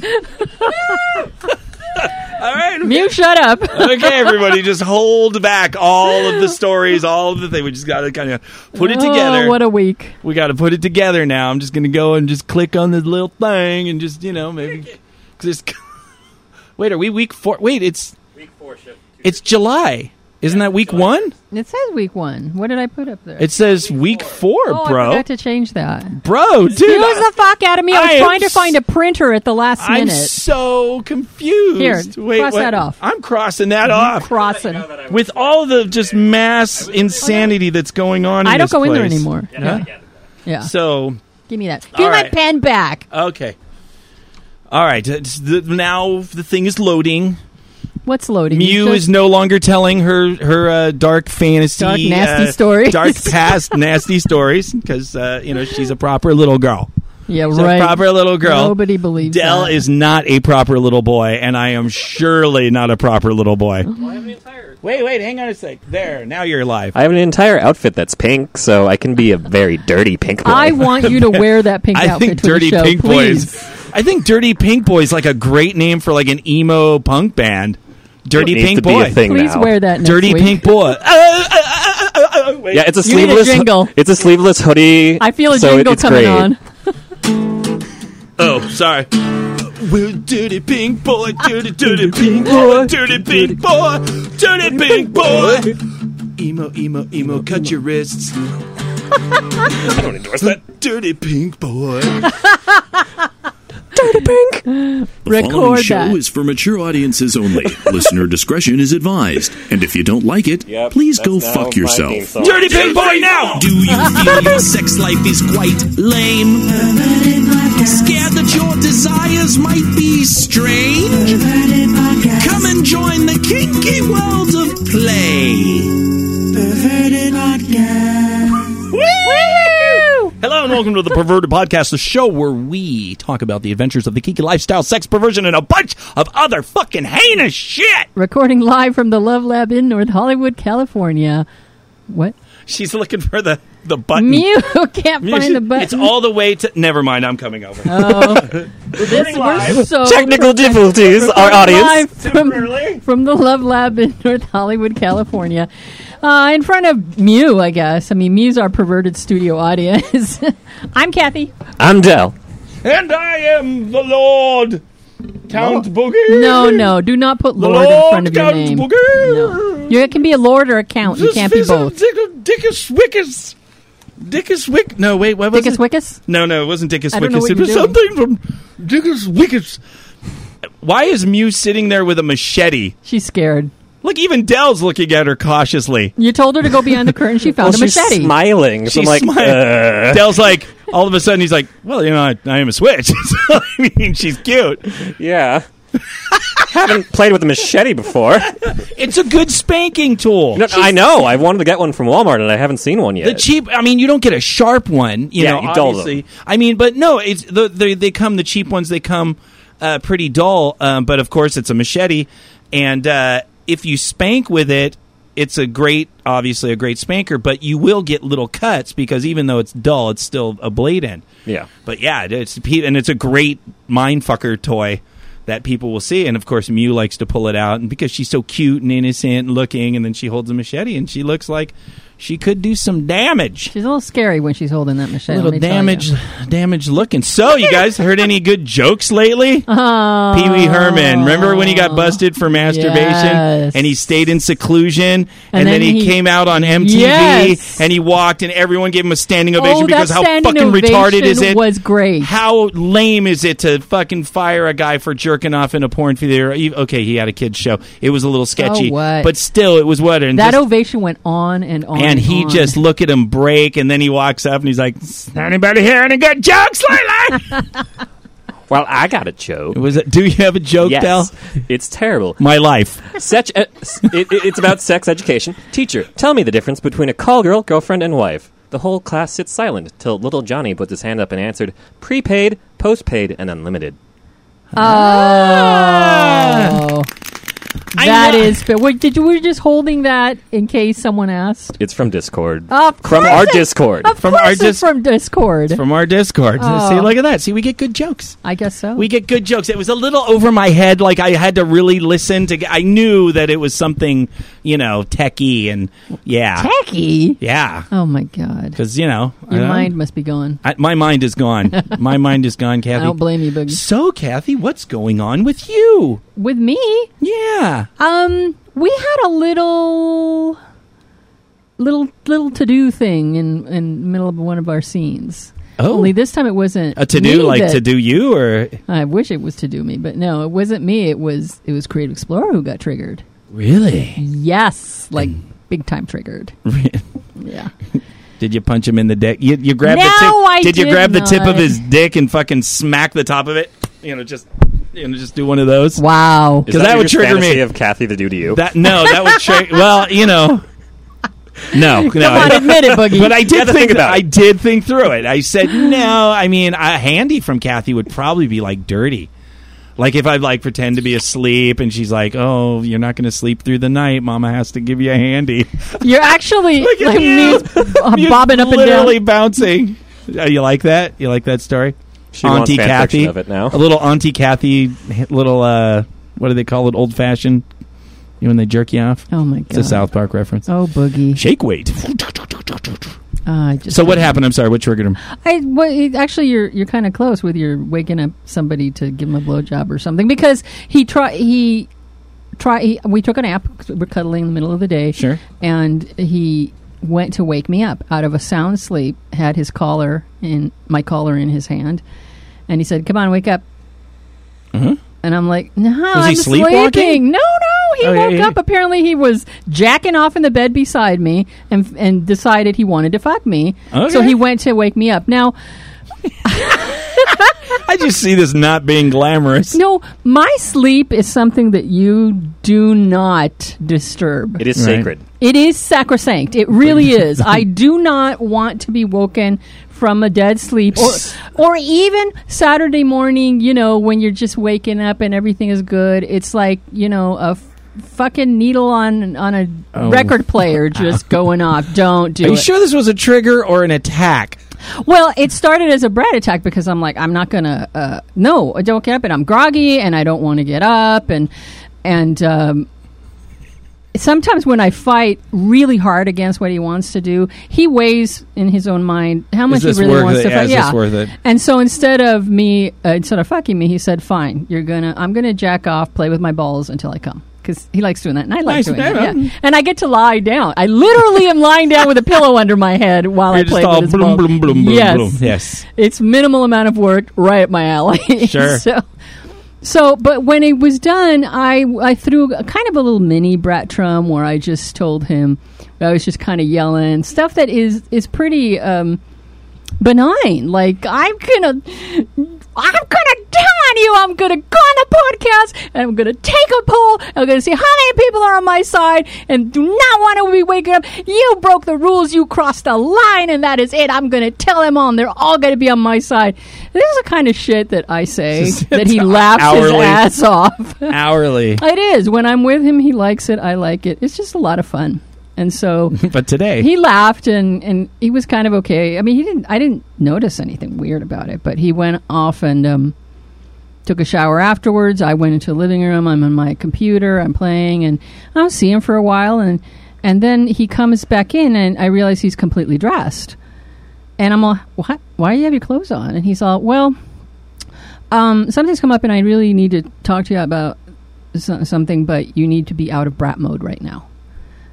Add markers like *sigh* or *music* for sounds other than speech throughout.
*laughs* All right. Mew, shut up. okay, everybody, just hold back all of the stories, all of the things. We just got to kind of put it oh, together. Oh, what a week. we got to put it together now. I'm just going to go and just click on this little thing and just, you know, maybe just. *laughs* Wait, are we week four? Wait, it's Week four shift. it's July. Isn't that week one? It says week one. What did I put up there? It says week four, oh, I bro. forgot to change that. Bro, dude. Excuse the fuck out of me. I was I am trying to s- find a printer at the last I'm minute. so confused. Here, Wait, cross what? that off. I'm crossing that off. Crossing. With all the just mass insanity that's going on in I don't this go in there anymore. Yeah, no, I get it. Yeah. So, Give me that. Give All me my pen back. okay. All right. the- Now the thing is loading. What's loading? Mew You is no longer telling her her uh, dark fantasy, Dark, nasty uh, stories. dark *laughs* past nasty stories because uh, you know she's a proper little girl. Yeah, She's right. a proper little girl. Nobody believes Dell that. is not a proper little boy, and I am surely not a proper little boy. I have an entire. Wait, wait, hang on a sec. There, now you're alive. I have an entire outfit that's pink, so I can be a very dirty pink boy. I want you to *laughs* wear that pink I outfit think to Dirty the show, Pink please. Boys. I think Dirty Pink Boys like a great name for like an emo punk band. Dirty Pink Boy. a thing Please now. wear that next Dirty week. Pink Boy. Uh, uh, uh, uh, uh, uh. Yeah, it's a You need a sleeveless. jingle. It's a sleeveless hoodie. I feel a so jingle it's coming great. on. *laughs* Oh, sorry. We're dirty pink boy, dirty, dirty pink boy, dirty pink boy, dirty pink boy. Emo, emo, emo, cut your wrists. I don't endorse that. Dirty pink boy. *laughs* The following Record show that. is for mature audiences only. Listener discretion is advised. And if you don't like it, Yep, please that's go now fuck my yourself. song. Dirty pink boy now! Do you *laughs* feel your sex life is quite lame? Scared that your desires might be strange? Come and join the kinky world of play. Hello and welcome to the Perverted Podcast, the show where we talk about the adventures of the geeky lifestyle, sex perversion, and a bunch of other fucking heinous shit. Recording live from the Love Lab in North Hollywood, California. What? She's looking for the the button. Mew *laughs* can't find the button. It's all the way to. Never mind, I'm coming over. Oh, *laughs* this, we're so Technical difficulties, our audience. live from, from the Love Lab in North Hollywood, California. Uh, in front of Mew, I guess. I mean, Mew's our perverted studio audience. *laughs* I'm Kathy. I'm Dell. and I am the Lord Count Boogie. No, no, do not put The Lord in front of your Count name. Boogie. No. You can be a Lord or a Count. You can't be is a both. Dick- Dickus Wickus. Dickus Wick. No, wait, what was Dickus it? Wickus? No, no, it wasn't Dickus I don't know Wickus. what It you're was doing. something from Dickus Wickus. Why is Mew sitting there with a machete? She's scared. Look, even Dell's looking at her cautiously. You told her to go behind the curtain. She *laughs* found Well, a she's machete. smiling. So She's I'm like, smiling. uh, *laughs* Dell's like, all of a sudden, he's like, well, you know, I, I am a switch. *laughs* so, I mean, she's cute. yeah. Haven't played with a machete before. It's a good spanking tool. No, I know. I wanted to get one from Walmart, and I haven't seen one yet. The cheap, I mean, you don't get a sharp one, you Yeah, know. you dull them. obviously. I mean, but no, it's the, the they come the cheap ones. They come uh, pretty dull, um, but of course it's a machete, and uh, if you spank with it, it's a great, obviously a great spanker. But you will get little cuts because even though it's dull, it's still a blade end. yeah. But yeah, it's and it's a great mindfucker toy that people will see. And of course, Mew likes to pull it out, and because she's so cute and innocent looking, and then she holds a machete, and she looks like she could do some damage. She's a little scary when she's holding that machete. little me tell damage, damage looking. So, you *laughs* guys heard any good jokes lately? Oh, Pee Wee Herman. Remember when he got busted for masturbation Yes. and he stayed in seclusion and, And then, then he, came out on MTV Yes. and he walked and everyone gave him a standing oh, ovation Oh, because how fucking retarded is it? was great. How lame is it to fucking fire a guy for jerking off in a porn theater? Okay, he had a kids show. It was a little sketchy, Oh, what? but still, it was what and That just- ovation went on and on. and he on. just look at him break, and then he walks up and he's like, "Anybody hear any good jokes lately?" *laughs* Well, I got a joke. was it? Do you have a joke, Yes. Del? It's terrible. My life. Such a, it, it- it's about sex education. Teacher, tell me the difference between a call girl, girlfriend, and wife. The whole class sits silent till little Johnny puts his hand up and answered, prepaid, postpaid, and unlimited. Oh. Ah. I That know- is fair. Wait, did you were you just holding that in case someone asked? It's from Discord. Of from course our it- Discord. Of From course our it's dis- from Discord. from our Discord. *laughs* Oh. See, look at that. See, we get good jokes. I guess so. We get good jokes. It was a little over my head. Like I had to really listen to. get- I knew that it was something, you know, techie and yeah, Tacky. yeah. Oh my god. Because you know, I Your don't- mind must be gone. I, my mind is gone. *laughs* my mind is gone, Kathy. I don't blame you, Boogie. So, Kathy, what's going on with you? With me, Yeah. um, we had a little, little, little to do thing in in the middle of one of our scenes. Oh, Only this time it wasn't a to do like that- to do you or I wish it was to do me, but no, it wasn't me. It was it was Creative Explorer who got triggered. really? Yes, like big time triggered. Yeah. *laughs* Did you punch him in the dick? You, you grabbed No, the tip. I did you did grab the tip of his dick and fucking smack the top of it? You know, just you know, just do one of those. Wow. because that your would trigger me. fantasy of Kathy to do to you? That no, that would trigger. *laughs* well, you know, no, no. Come on, I- admit it, Boogie. but I did think, think about It. I did think through it. I said no. I mean, a handy from Kathy would probably be like dirty. Like if I like pretend to be asleep and she's like, "Oh, you're not going to sleep through the night. Mama has to give you a handy." You're actually like you. me, uh, bobbing up and literally down. bouncing. Uh, you like that? You like that story? She wants Auntie fan Kathy fiction of it now. A little Auntie Kathy, little uh, what do they call it? Old fashioned. You know, when they jerk you off. Oh my god! It's a. South Park reference. Oh boogie. Shake weight. I just So what happened? I'm sorry. What triggered him? I well, actually you're you're kind of close with your waking up somebody to give him a blowjob or something because he try he try he, we took a nap 'cause we're cuddling in the middle of the day Sure. and he went to wake me up out of a sound sleep had his collar in my collar in his hand and he said come on wake up Mhm. and I'm like no Was I'm sleepwalking? sleeping no no he Oh, woke yeah. up apparently he was jacking off in the bed beside me and and decided he wanted to fuck me so he went to wake me up now *laughs* I just see this not being glamorous. No, my sleep is something that you do not disturb. It is Right. sacred. It is sacrosanct. It really *laughs* is. I do not want to be woken from a dead sleep or *laughs* or even Saturday morning, you know, when you're just waking up and everything is good. It's like, you know, a f- fucking needle on on a Oh. record player *laughs* just going off. Don't do Are you it. sure this was a trigger or an attack? Well, it started as a brat attack because I'm like, I'm not gonna. Uh, no, I don't get up, and I'm groggy, and I don't want to get up, and and um, sometimes when I fight really hard against what he wants to do, he weighs in his own mind how much he really wants it? to Yeah, fight. is this worth it? And so instead of me, uh, instead of fucking me, he said, "Fine, you're gonna, I'm gonna jack off, play with my balls until I come." Because he likes doing that, and I like Nice. doing that. yeah. Yeah. And I get to lie down. I literally am lying down with a pillow under my head while I You're just play with his bloom, bloom, bloom, yes. Yes. It's minimal amount of work, right up my alley. *laughs* Sure. so, so, but when it was done, I I threw a, kind of a little mini brat trum where I just told him I was just kind of yelling stuff that is is pretty um, benign. Like I'm gonna. I'm gonna tell on you, I'm gonna go on a podcast and I'm gonna take a poll. I'm gonna see how many people are on my side and do not want to be waking up. You broke the rules, you crossed the line, and that is it. I'm gonna tell them all, and they're all gonna be on my side. This is the kind of shit that I say that he laughs his ass off. Hourly. *laughs* it is. When I'm with him, he likes it. I like it. It's just a lot of fun. And so *laughs* but today, he laughed and, and he was kind of okay. I mean, he didn't. I didn't notice anything weird about it, but he went off and um, took a shower afterwards. I went into the living room. I'm on my computer. I'm playing, and I don't see him for a while, and and then he comes back in, and I realize he's completely dressed, and I'm all, what? Why do you have your clothes on? And he's all, well, um, something's come up, and I really need to talk to you about so- something, but you need to be out of brat mode right now.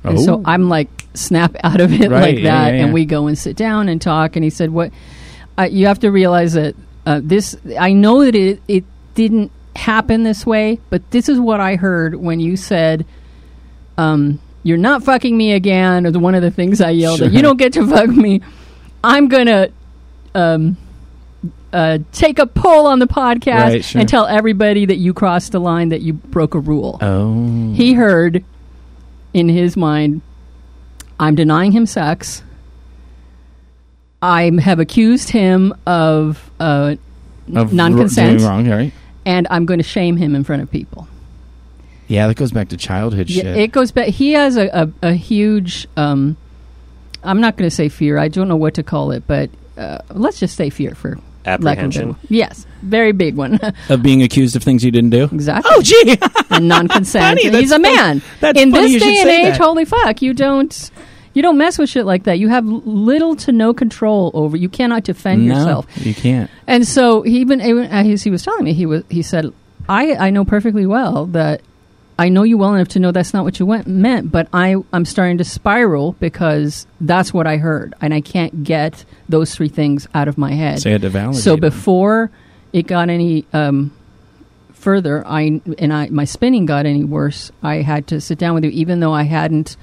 And so Oh. I'm like, snap *laughs* out of it Right, like yeah, that, yeah, and we go and sit down and talk. And he said, "What? Uh, you have to realize that uh, this. I know that it it didn't happen this way, but this is what I heard when you said, um, you're not fucking me again." Or one of the things I yelled, at, "You don't get to fuck me. I'm gonna." Um, uh, take a poll on the podcast Right, sure. and tell everybody that you crossed the line, that you broke a rule oh, he heard in his mind i'm denying him sex i have accused him of uh, Of non-consent. doing wrong, right? and i'm going to shame him in front of people Yeah, that goes back to childhood Yeah, shit. it goes back. He has a, a, a huge. Um, I'm not going to say fear. I don't know what to call it, but uh, let's just say fear for lack of a Apprehension. better- Yes, very big one. *laughs* of being accused of things you didn't do. exactly. Oh, gee. *laughs* and non-consent. Funny, And he's a fun- man. that's In funny this you should day and say age, that. holy fuck, you don't. You don't mess with shit like that. You have little to no control over. You cannot defend no, yourself. you can't. And so he even, even as he was telling me, he was he said, "I I know perfectly well that I know you well enough to know that's not what you went, meant, but I I'm starting to spiral because that's what I heard, and I can't get those three things out of my head. So to validate. So before it got any um, further, I and I my spinning got any worse. I had to sit down with you, even though I hadn't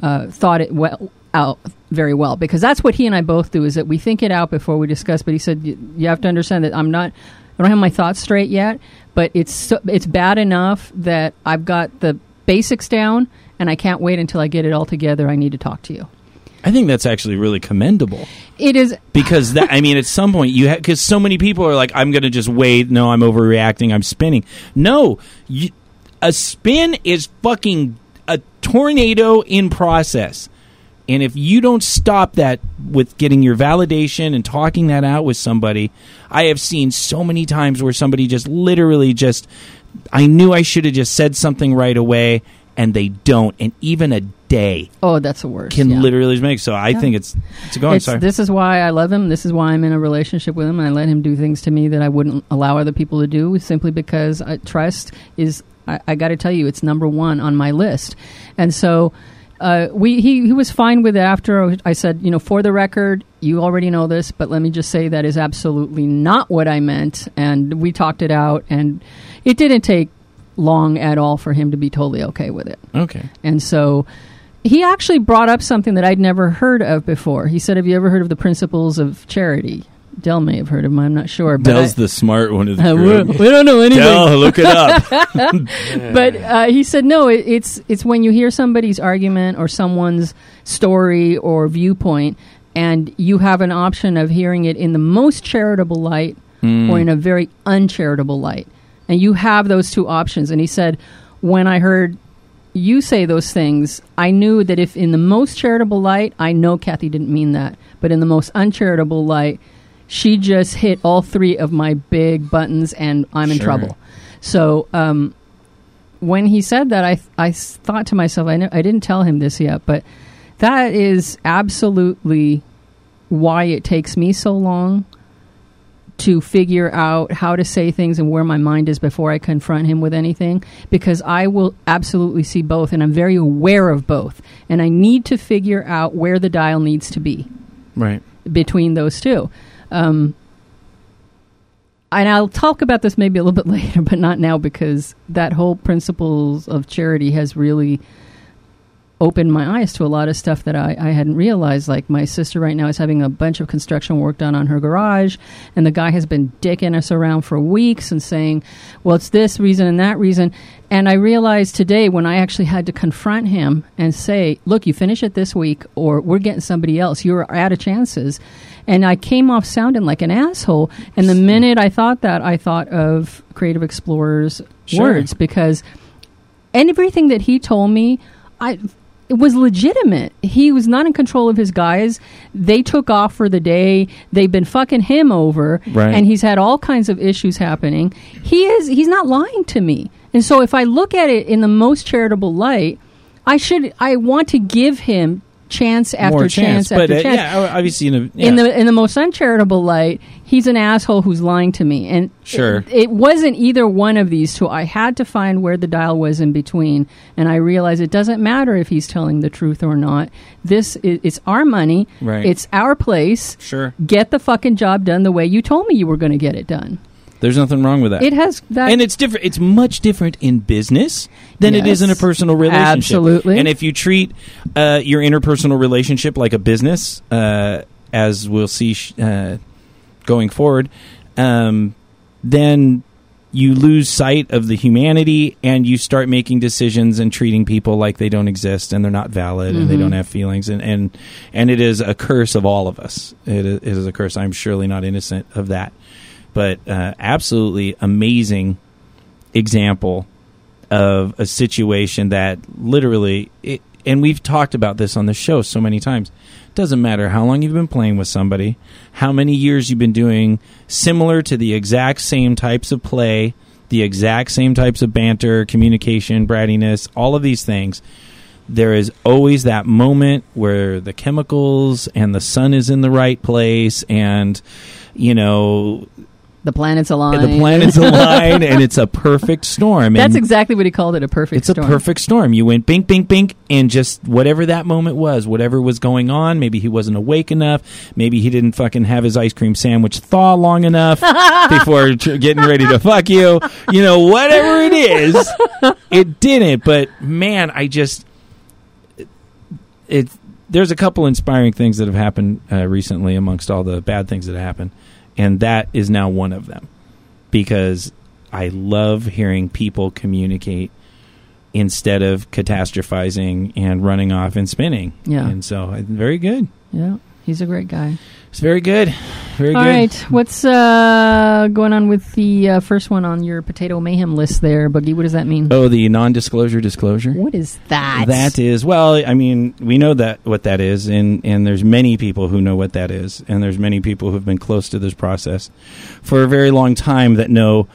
uh, thought it well out very well, because that's what he and I both do. Is that we think it out before we discuss. But he said you, you have to understand that I'm not. I don't have my thoughts straight yet, but it's so, it's bad enough that I've got the basics down, and I can't wait until I get it all together. I need to talk to you. I think that's actually really commendable It is because that I mean, at some point you because so many people are like, I'm going to just wait. No, I'm overreacting. I'm spinning. No, you, a spin is fucking a tornado in process. And if you don't stop that with getting your validation and talking that out with somebody, I have seen so many times where somebody just literally just, I knew I should have just said something right away, and they don't. And even a day oh, that's the worst. can yeah. literally make. So I Yeah. think it's it's a go. I'm It's- sorry. This is why I love him. This is why I'm in a relationship with him. I let him do things to me that I wouldn't allow other people to do, simply because uh, trust is. I, I got to tell you, it's number one on my list. And so, uh, we he he was fine with it. After I said, you know, for the record, you already know this, but let me just say that is absolutely not what I meant. And we talked it out, and it didn't take long at all for him to be totally okay with it. okay. And so he actually brought up something that I'd never heard of before. He said, Have you ever heard of the principles of charity? Dell may have heard of him. I'm not sure. But Dell's I- the smart one of the *laughs* we, group. we don't know anything. Dell, look it up. *laughs* But uh, he said, No, it, it's, it's when you hear somebody's argument or someone's story or viewpoint, and you have an option of hearing it in the most charitable light Mm. or in a very uncharitable light. And you have those two options. And he said, When I heard you say those things, I knew that if in the most charitable light, I know Kathy didn't mean that, but in the most uncharitable light, she just hit all three of my big buttons and I'm in Sure. trouble. So, um, when he said that, I, th- I s- thought to myself, I, kn- I didn't tell him this yet, but that is absolutely why it takes me so long to figure out how to say things and where my mind is before I confront him with anything because I will absolutely see both and I'm very aware of both and I need to figure out where the dial needs to be right. between those two. Um, and I'll talk about this maybe a little bit *laughs* later, but not now because that whole principles of charity has really opened my eyes to a lot of stuff that I, I hadn't realized. Like my sister right now is having a bunch of construction work done on her garage, and the guy has been dicking us around for weeks and saying, well, it's this reason and that reason. And I realized today when I actually had to confront him and say, look, you finish it this week, or we're getting somebody else. You're out of chances. And I came off sounding like an asshole. And the minute I thought that, I thought of Creative Explorer's Sure. words because everything that he told me, I it was legitimate. He was not in control of his guys. They took off for the day. They've been fucking him over, Right. and he's had all kinds of issues happening. He is he's not lying to me. And so if I look at it in the most charitable light, I should I want to give him chance after chance, chance, but after uh, chance yeah, obviously yeah. in the in the most uncharitable light, he's an asshole who's lying to me. And Sure. it, it wasn't either one of these two. I had to find where the dial was in between, and I realized it doesn't matter if he's telling the truth or not. This is it's our money. Right. It's our place. sure. Get the fucking job done the way you told me you were going to get it done. There's nothing wrong with that. It has that. and it's different. It's much different in business than it is in a personal relationship. Absolutely. And if you treat uh, your interpersonal relationship like a business, uh, as we'll see sh- uh, going forward, um, then you lose sight of the humanity and you start making decisions and treating people like they don't exist and they're not valid and they Mhm. don't have feelings and, and and it is a curse of all of us it is, it is a curse i'm surely not innocent of that but uh, absolutely amazing example of a situation that literally it, and we've talked about this on the show so many times. Doesn't matter how long you've been playing with somebody how many years you've been doing similar to the exact same types of play the exact same types of banter communication brattiness all of these things there is always that moment where the chemicals and the sun is in the right place and you know The planets align. the planets *laughs* align and it's a perfect storm That's and exactly what he called it. A perfect. it's a storm. perfect storm you went bink bink bink and just whatever that moment was whatever was going on maybe he wasn't awake enough maybe he didn't fucking have his ice cream sandwich thaw long enough *laughs* before getting ready to fuck you you know whatever it is it didn't but man i just it there's a couple inspiring things that have happened uh, recently amongst all the bad things that happened and that is now one of them because i love hearing people communicate instead of catastrophizing and running off and spinning Yeah. and so very good Yeah, he's a great guy. It's very good very All good right, what's uh, going on with the uh, first one on your potato mayhem list there, Boogie? What does that mean? oh the non-disclosure disclosure What is that? That is well. I mean, we know that what that is, and and there's many people who know what that is, and there's many people who've been close to this process for a very long time that know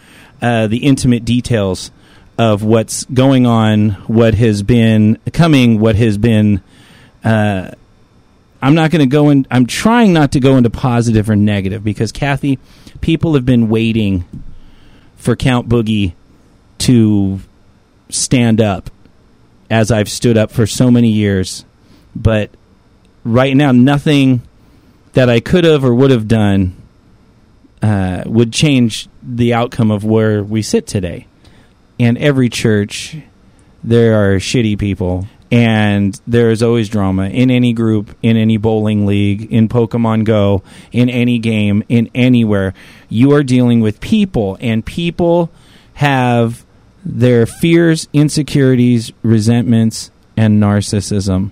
uh, the intimate details of what's going on, what has been coming, what has been. Uh, I'm not going to go in. I'm trying not to go into positive or negative because Kathy, people have been waiting for Count Boogie to stand up as I've stood up for so many years. But right now, nothing that I could have or would have done uh, would change the outcome of where we sit today. And every church, there are shitty people. And there is always drama in any group, in any bowling league, in Pokemon Go, in any game, in anywhere. You are dealing with people, and people have their fears, insecurities, resentments, and narcissism.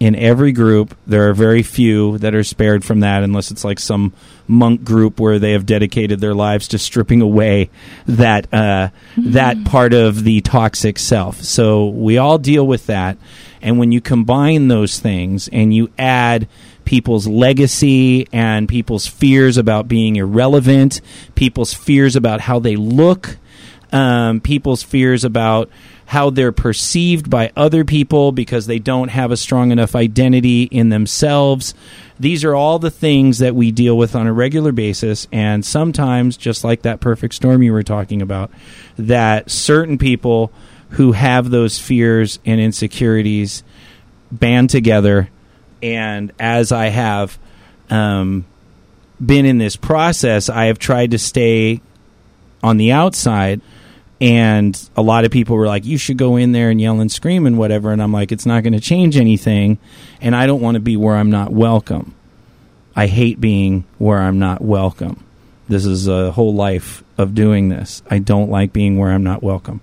In every group, there are very few that are spared from that, unless it's like some monk group where they have dedicated their lives to stripping away that uh, that part of the toxic self. So we all deal with that, and when you combine those things and you add people's legacy and people's fears about being irrelevant, people's fears about how they look, um, people's fears about how they're perceived by other people because they don't have a strong enough identity in themselves. These are all the things that we deal with on a regular basis, and sometimes, just like that perfect storm you were talking about, that certain people who have those fears and insecurities band together. And as I have um, been in this process, I have tried to stay on the outside and a lot of people were like you should go in there and yell and scream and whatever. And i'm like it's not going to change anything and i don't want to be where i'm not welcome. I hate being where i'm not welcome. This is a whole life of doing this. I don't like being where i'm not welcome.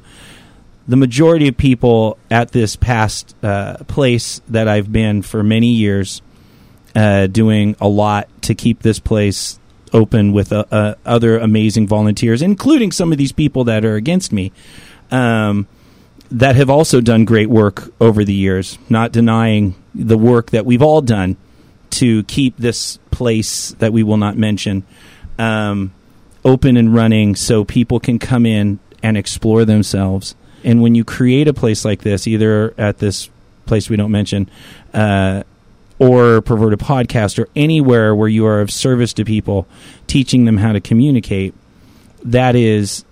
The majority of people at this past uh, place that i've been for many years uh, doing a lot to keep this place open with uh, uh, other amazing volunteers, including some of these people that are against me, um, that have also done great work over the years. Not denying the work that we've all done to keep this place that we will not mention um, open and running, so people can come in and explore themselves. And when you create a place like this, either at this place we don't mention, uh, or perverted podcast or anywhere where you are of service to people teaching them how to communicate that is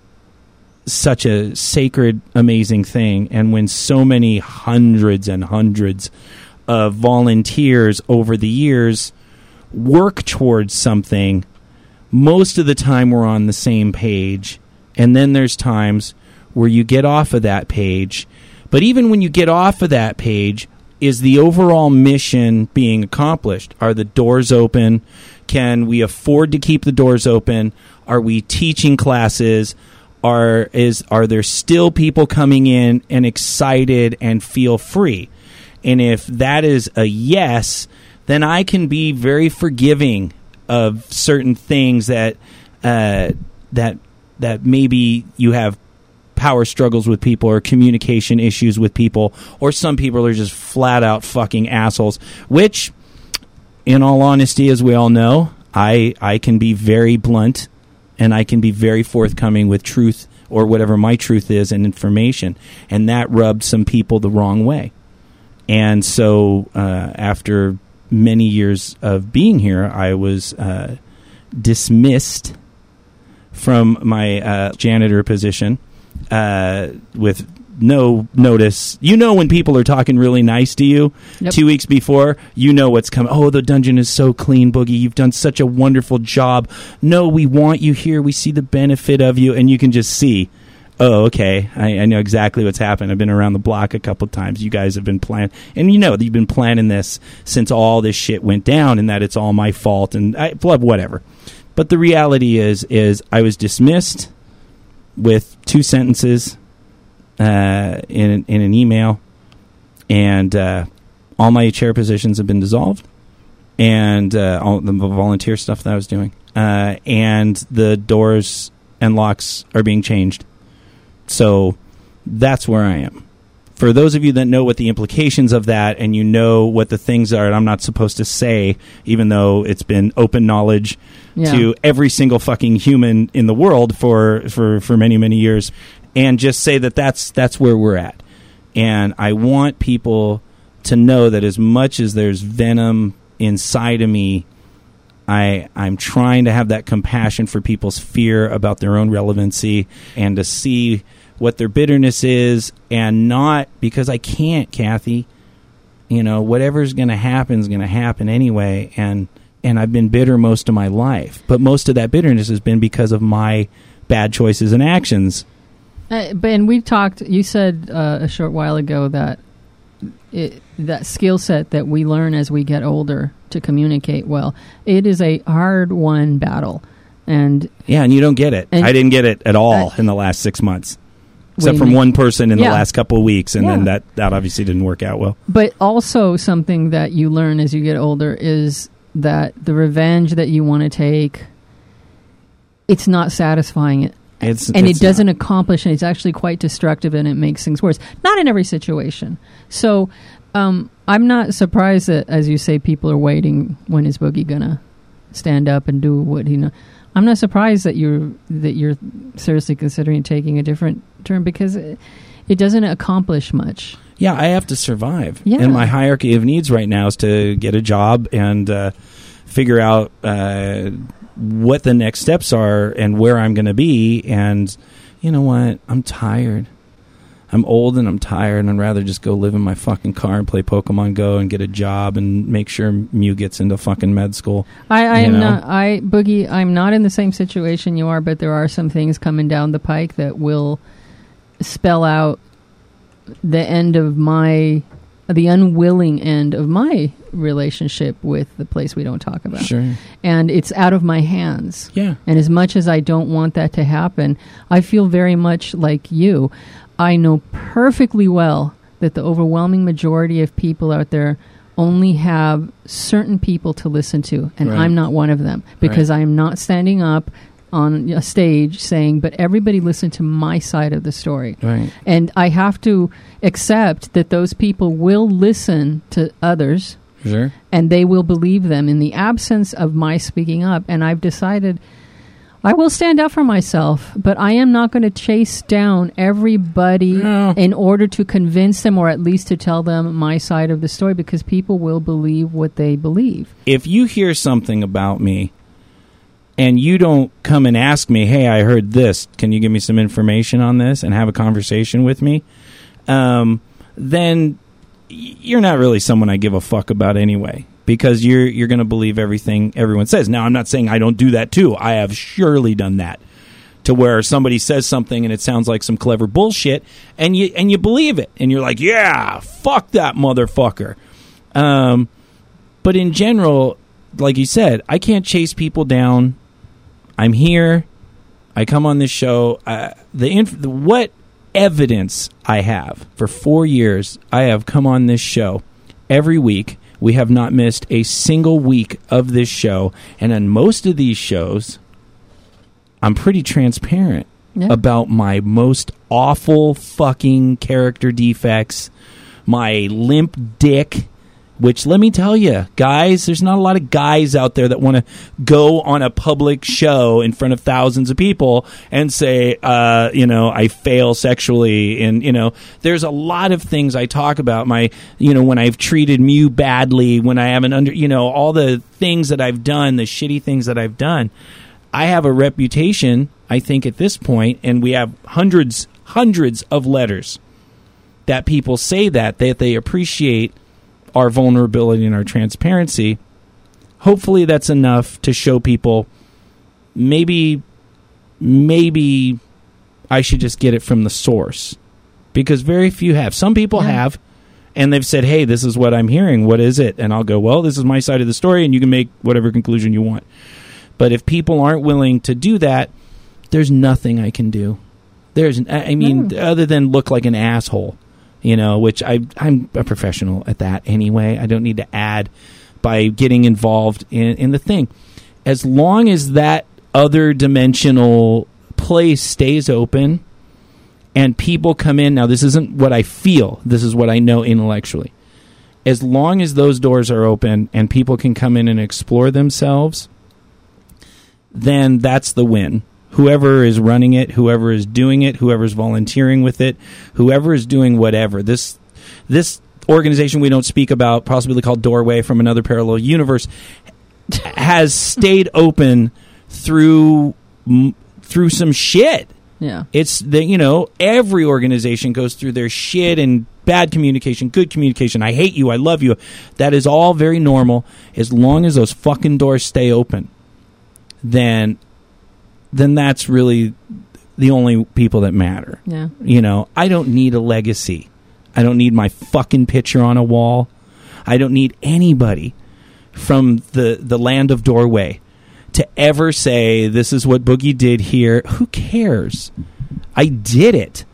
such a sacred amazing thing. And when so many hundreds and hundreds of volunteers over the years work towards something most of the time we're on the same page. And then there's times where you get off of that page. But even when you get off of that page is the overall mission being accomplished? Are the doors open? Can we afford to keep the doors open? Are we teaching classes? Are is are there still people coming in and excited and feel free? And if that is a yes, then I can be very forgiving of certain things that uh, that that maybe you have power struggles with people or communication issues with people, or some people are just flat out fucking assholes. Which, in all honesty, as we all know, I I can be very blunt and I can be very forthcoming with truth or whatever my truth is and information, and that rubbed some people the wrong way. And so, uh, after many years of being here, I was uh, dismissed from my uh, janitor position uh, with no notice. You know when people are talking really nice to you Yep. two weeks before, you know what's coming. Oh, the dungeon is so clean, Boogie. You've done such a wonderful job. No, we want you here. We see the benefit of you, and you can just see. Oh, okay. I, I know exactly what's happened. I've been around the block a couple times. You guys have been planning, and you know that you've been planning this since all this shit went down, and that it's all my fault, and I, blah, whatever. But the reality is, is I was dismissed with two sentences uh, in in an email, and uh, all my chair positions have been dissolved, and uh, all the volunteer stuff that I was doing, uh, and the doors and locks are being changed. So that's where I am. For those of you that know what the implications of that, and you know what the things are, and I'm not supposed to say, even though it's been open knowledge Yeah. to every single fucking human in the world for for for many many years, and just say that that's that's where we're at. And I want people to know that as much as there's venom inside of me, I I'm trying to have that compassion for people's fear about their own relevancy and to see what their bitterness is and not because I can't, Kathy. You know, whatever's going to happen is going to happen anyway and and I've been bitter most of my life. But most of that bitterness has been because of my bad choices and actions. Uh, but and we talked. You said uh, a short while ago that it, that skill set that we learn as we get older to communicate well. It is a hard won battle, and Yeah, and you don't get it. I didn't get it at all in the last 6 months. Except from one person in Yeah. the last couple of weeks and then that that obviously didn't work out well. but also something that you learn as you get older is that the revenge that you want to take, it's not satisfying. It It's and it's it doesn't accomplish and it's actually quite destructive and it makes things worse not in every situation so um, i'm not surprised that as you say people are waiting when is boogie gonna stand up and do what he know i'm not surprised that you're that you're seriously considering taking a different turn because it, it doesn't accomplish much Yeah, I have to survive. Yeah. And my hierarchy of needs right now is to get a job and uh, figure out uh, what the next steps are and where I'm going to be. And you know what? I'm tired. I'm old and I'm tired, and I'd rather just go live in my fucking car and play Pokemon Go and get a job and make sure Mew gets into fucking med school. I, I am know? not. I boogie. I'm not in the same situation you are, but there are some things coming down the pike that will spell out the end of my, the unwilling end of my relationship with the place we don't talk about, Sure. and it's out of my hands. Yeah. And as much as I don't want that to happen, I feel very much like you. I know perfectly well that the overwhelming majority of people out there only have certain people to listen to, and Right. I'm not one of them because I am not standing up on a stage saying, but everybody listen to my side of the story. Right. And I have to accept that those people will listen to others Sure. and they will believe them in the absence of my speaking up. And I've decided I will stand up for myself, but I am not going to chase down everybody No. in order to convince them or at least to tell them my side of the story because people will believe what they believe. if you hear something about me and you don't come and ask me, "Hey, I heard this. Can you give me some information on this?" and have a conversation with me, um, then you're not really someone I give a fuck about anyway. Because you're you're going to believe everything everyone says. Now, I'm not saying I don't do that too. I have surely done that to where somebody says something and it sounds like some clever bullshit, and you and you believe it, and you're like, "Yeah, fuck that motherfucker." Um, but in general, like you said, I can't chase people down. I'm here. I come on this show. Uh, the, inf- the what evidence I have for four years, I have come on this show every week. We have not missed a single week of this show, and on most of these shows, I'm pretty transparent. Yeah. about my most awful fucking character defects, my limp dick. Which let me tell you, guys, there's not a lot of guys out there that want to go on a public show in front of thousands of people and say, uh, you know, I fail sexually, and you know, there's a lot of things I talk about. My, you know, when I've treated Mew badly, when I haven't under, you know, all the things that I've done, the shitty things that I've done. I have a reputation, I think, at this point, and we have hundreds, hundreds of letters that people say that that they appreciate our vulnerability and our transparency. Hopefully, that's enough to show people maybe, maybe I should just get it from the source because very few have. Some people Yeah. have, and they've said, "Hey, this is what I'm hearing. What is it?" And I'll go, "Well, this is my side of the story, and you can make whatever conclusion you want." But if people aren't willing to do that, there's nothing I can do. There's, I mean, No. other than look like an asshole, you know, which I I'm a professional at that anyway. I don't need to add by getting involved in in the thing. As long as that other dimensional place stays open and people come in now this isn't what I feel, this is what I know intellectually. As long as those doors are open and people can come in and explore themselves, then that's the win. Whoever is running it, whoever is doing it, whoever's volunteering with it, whoever is doing whatever. This this organization we don't speak about, possibly called Doorway from another parallel universe, has stayed open through m- through some shit. Yeah. It's the you know every organization goes through their shit and bad communication, good communication. I hate you, I love you. That is all very normal as long as those fucking doors stay open. Then then that's really the only people that matter. Yeah. You know, I don't need a legacy. I don't need my fucking picture on a wall. I don't need anybody from the the land of doorway to ever say this is what Boogie did here. Who cares? I did it.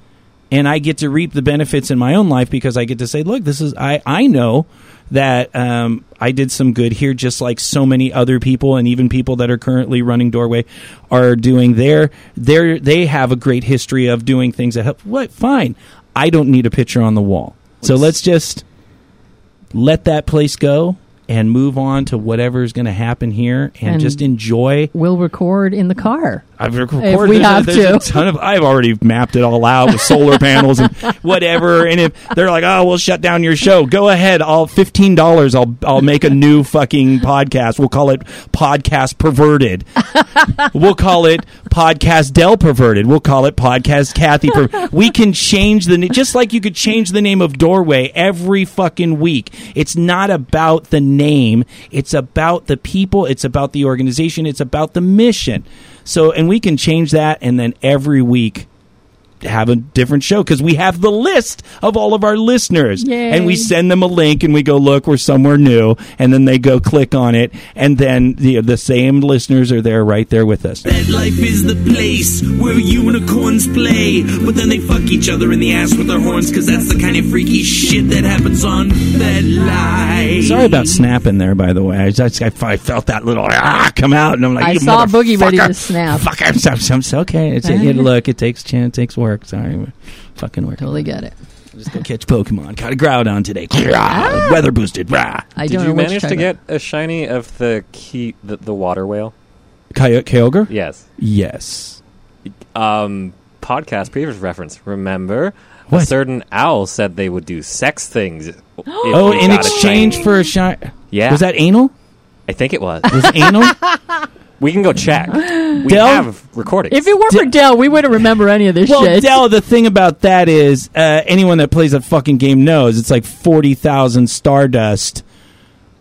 And I get to reap the benefits in my own life because I get to say, look, this is I I know that um, I did some good here, just like so many other people, and even people that are currently running Doorway are doing their their they have a great history of doing things that help. What? Fine, I don't need a picture on the wall. So let's just let that place go and move on to whatever's going to happen here, and, And- just enjoy. We'll record in the car. I've recorded. If we there's, have a, to. a ton of. I've already mapped it all out with solar *laughs* panels and whatever. And if they're like, "Oh, we'll shut down your show," go ahead. I'll fifteen dollars. I'll I'll make a new fucking podcast. We'll call it Podcast Perverted. *laughs* we'll call it Podcast Del Perverted. We'll call it Podcast Kathy. Per- we can change the just like you could change the name of Doorway every fucking week. It's not about the name. It's about the people. It's about the organization. It's about the mission. So, and we can change that, and then every week have a different show because we have the list of all of our listeners Yay. and we send them a link and we go look we're somewhere new and then they go click on it and then the, the same listeners are there right there with us Bed life is the place where unicorns play, but then they fuck each other in the ass with their horns, cause that's the kind of freaky shit that happens on Bed Life. sorry about snapping there by the way I, just, I, I felt that little ah come out and I'm like I "You saw Boogie ready motherfucker." to snap. fuck I'm, I'm, I'm- okay it's, it, look it takes chance it takes work sorry fucking work Totally get it. just go catch Pokemon Got a Groudon today Rah, weather boosted rah. I Did don't you know manage to get a shiny of the key, the, the water whale? Coyote Kyogre Yes. yes Um, podcast previous reference. Remember, What? a certain owl said they would do sex things. *gasps* oh in got a exchange for a shot Yeah. was that anal I think it was. was anal *laughs* we can go check. We Del- have recordings. If it weren't for Dell, we wouldn't remember any of this Well, shit. Dell, the thing about that is, uh, anyone that plays that fucking game knows it's like forty thousand Stardust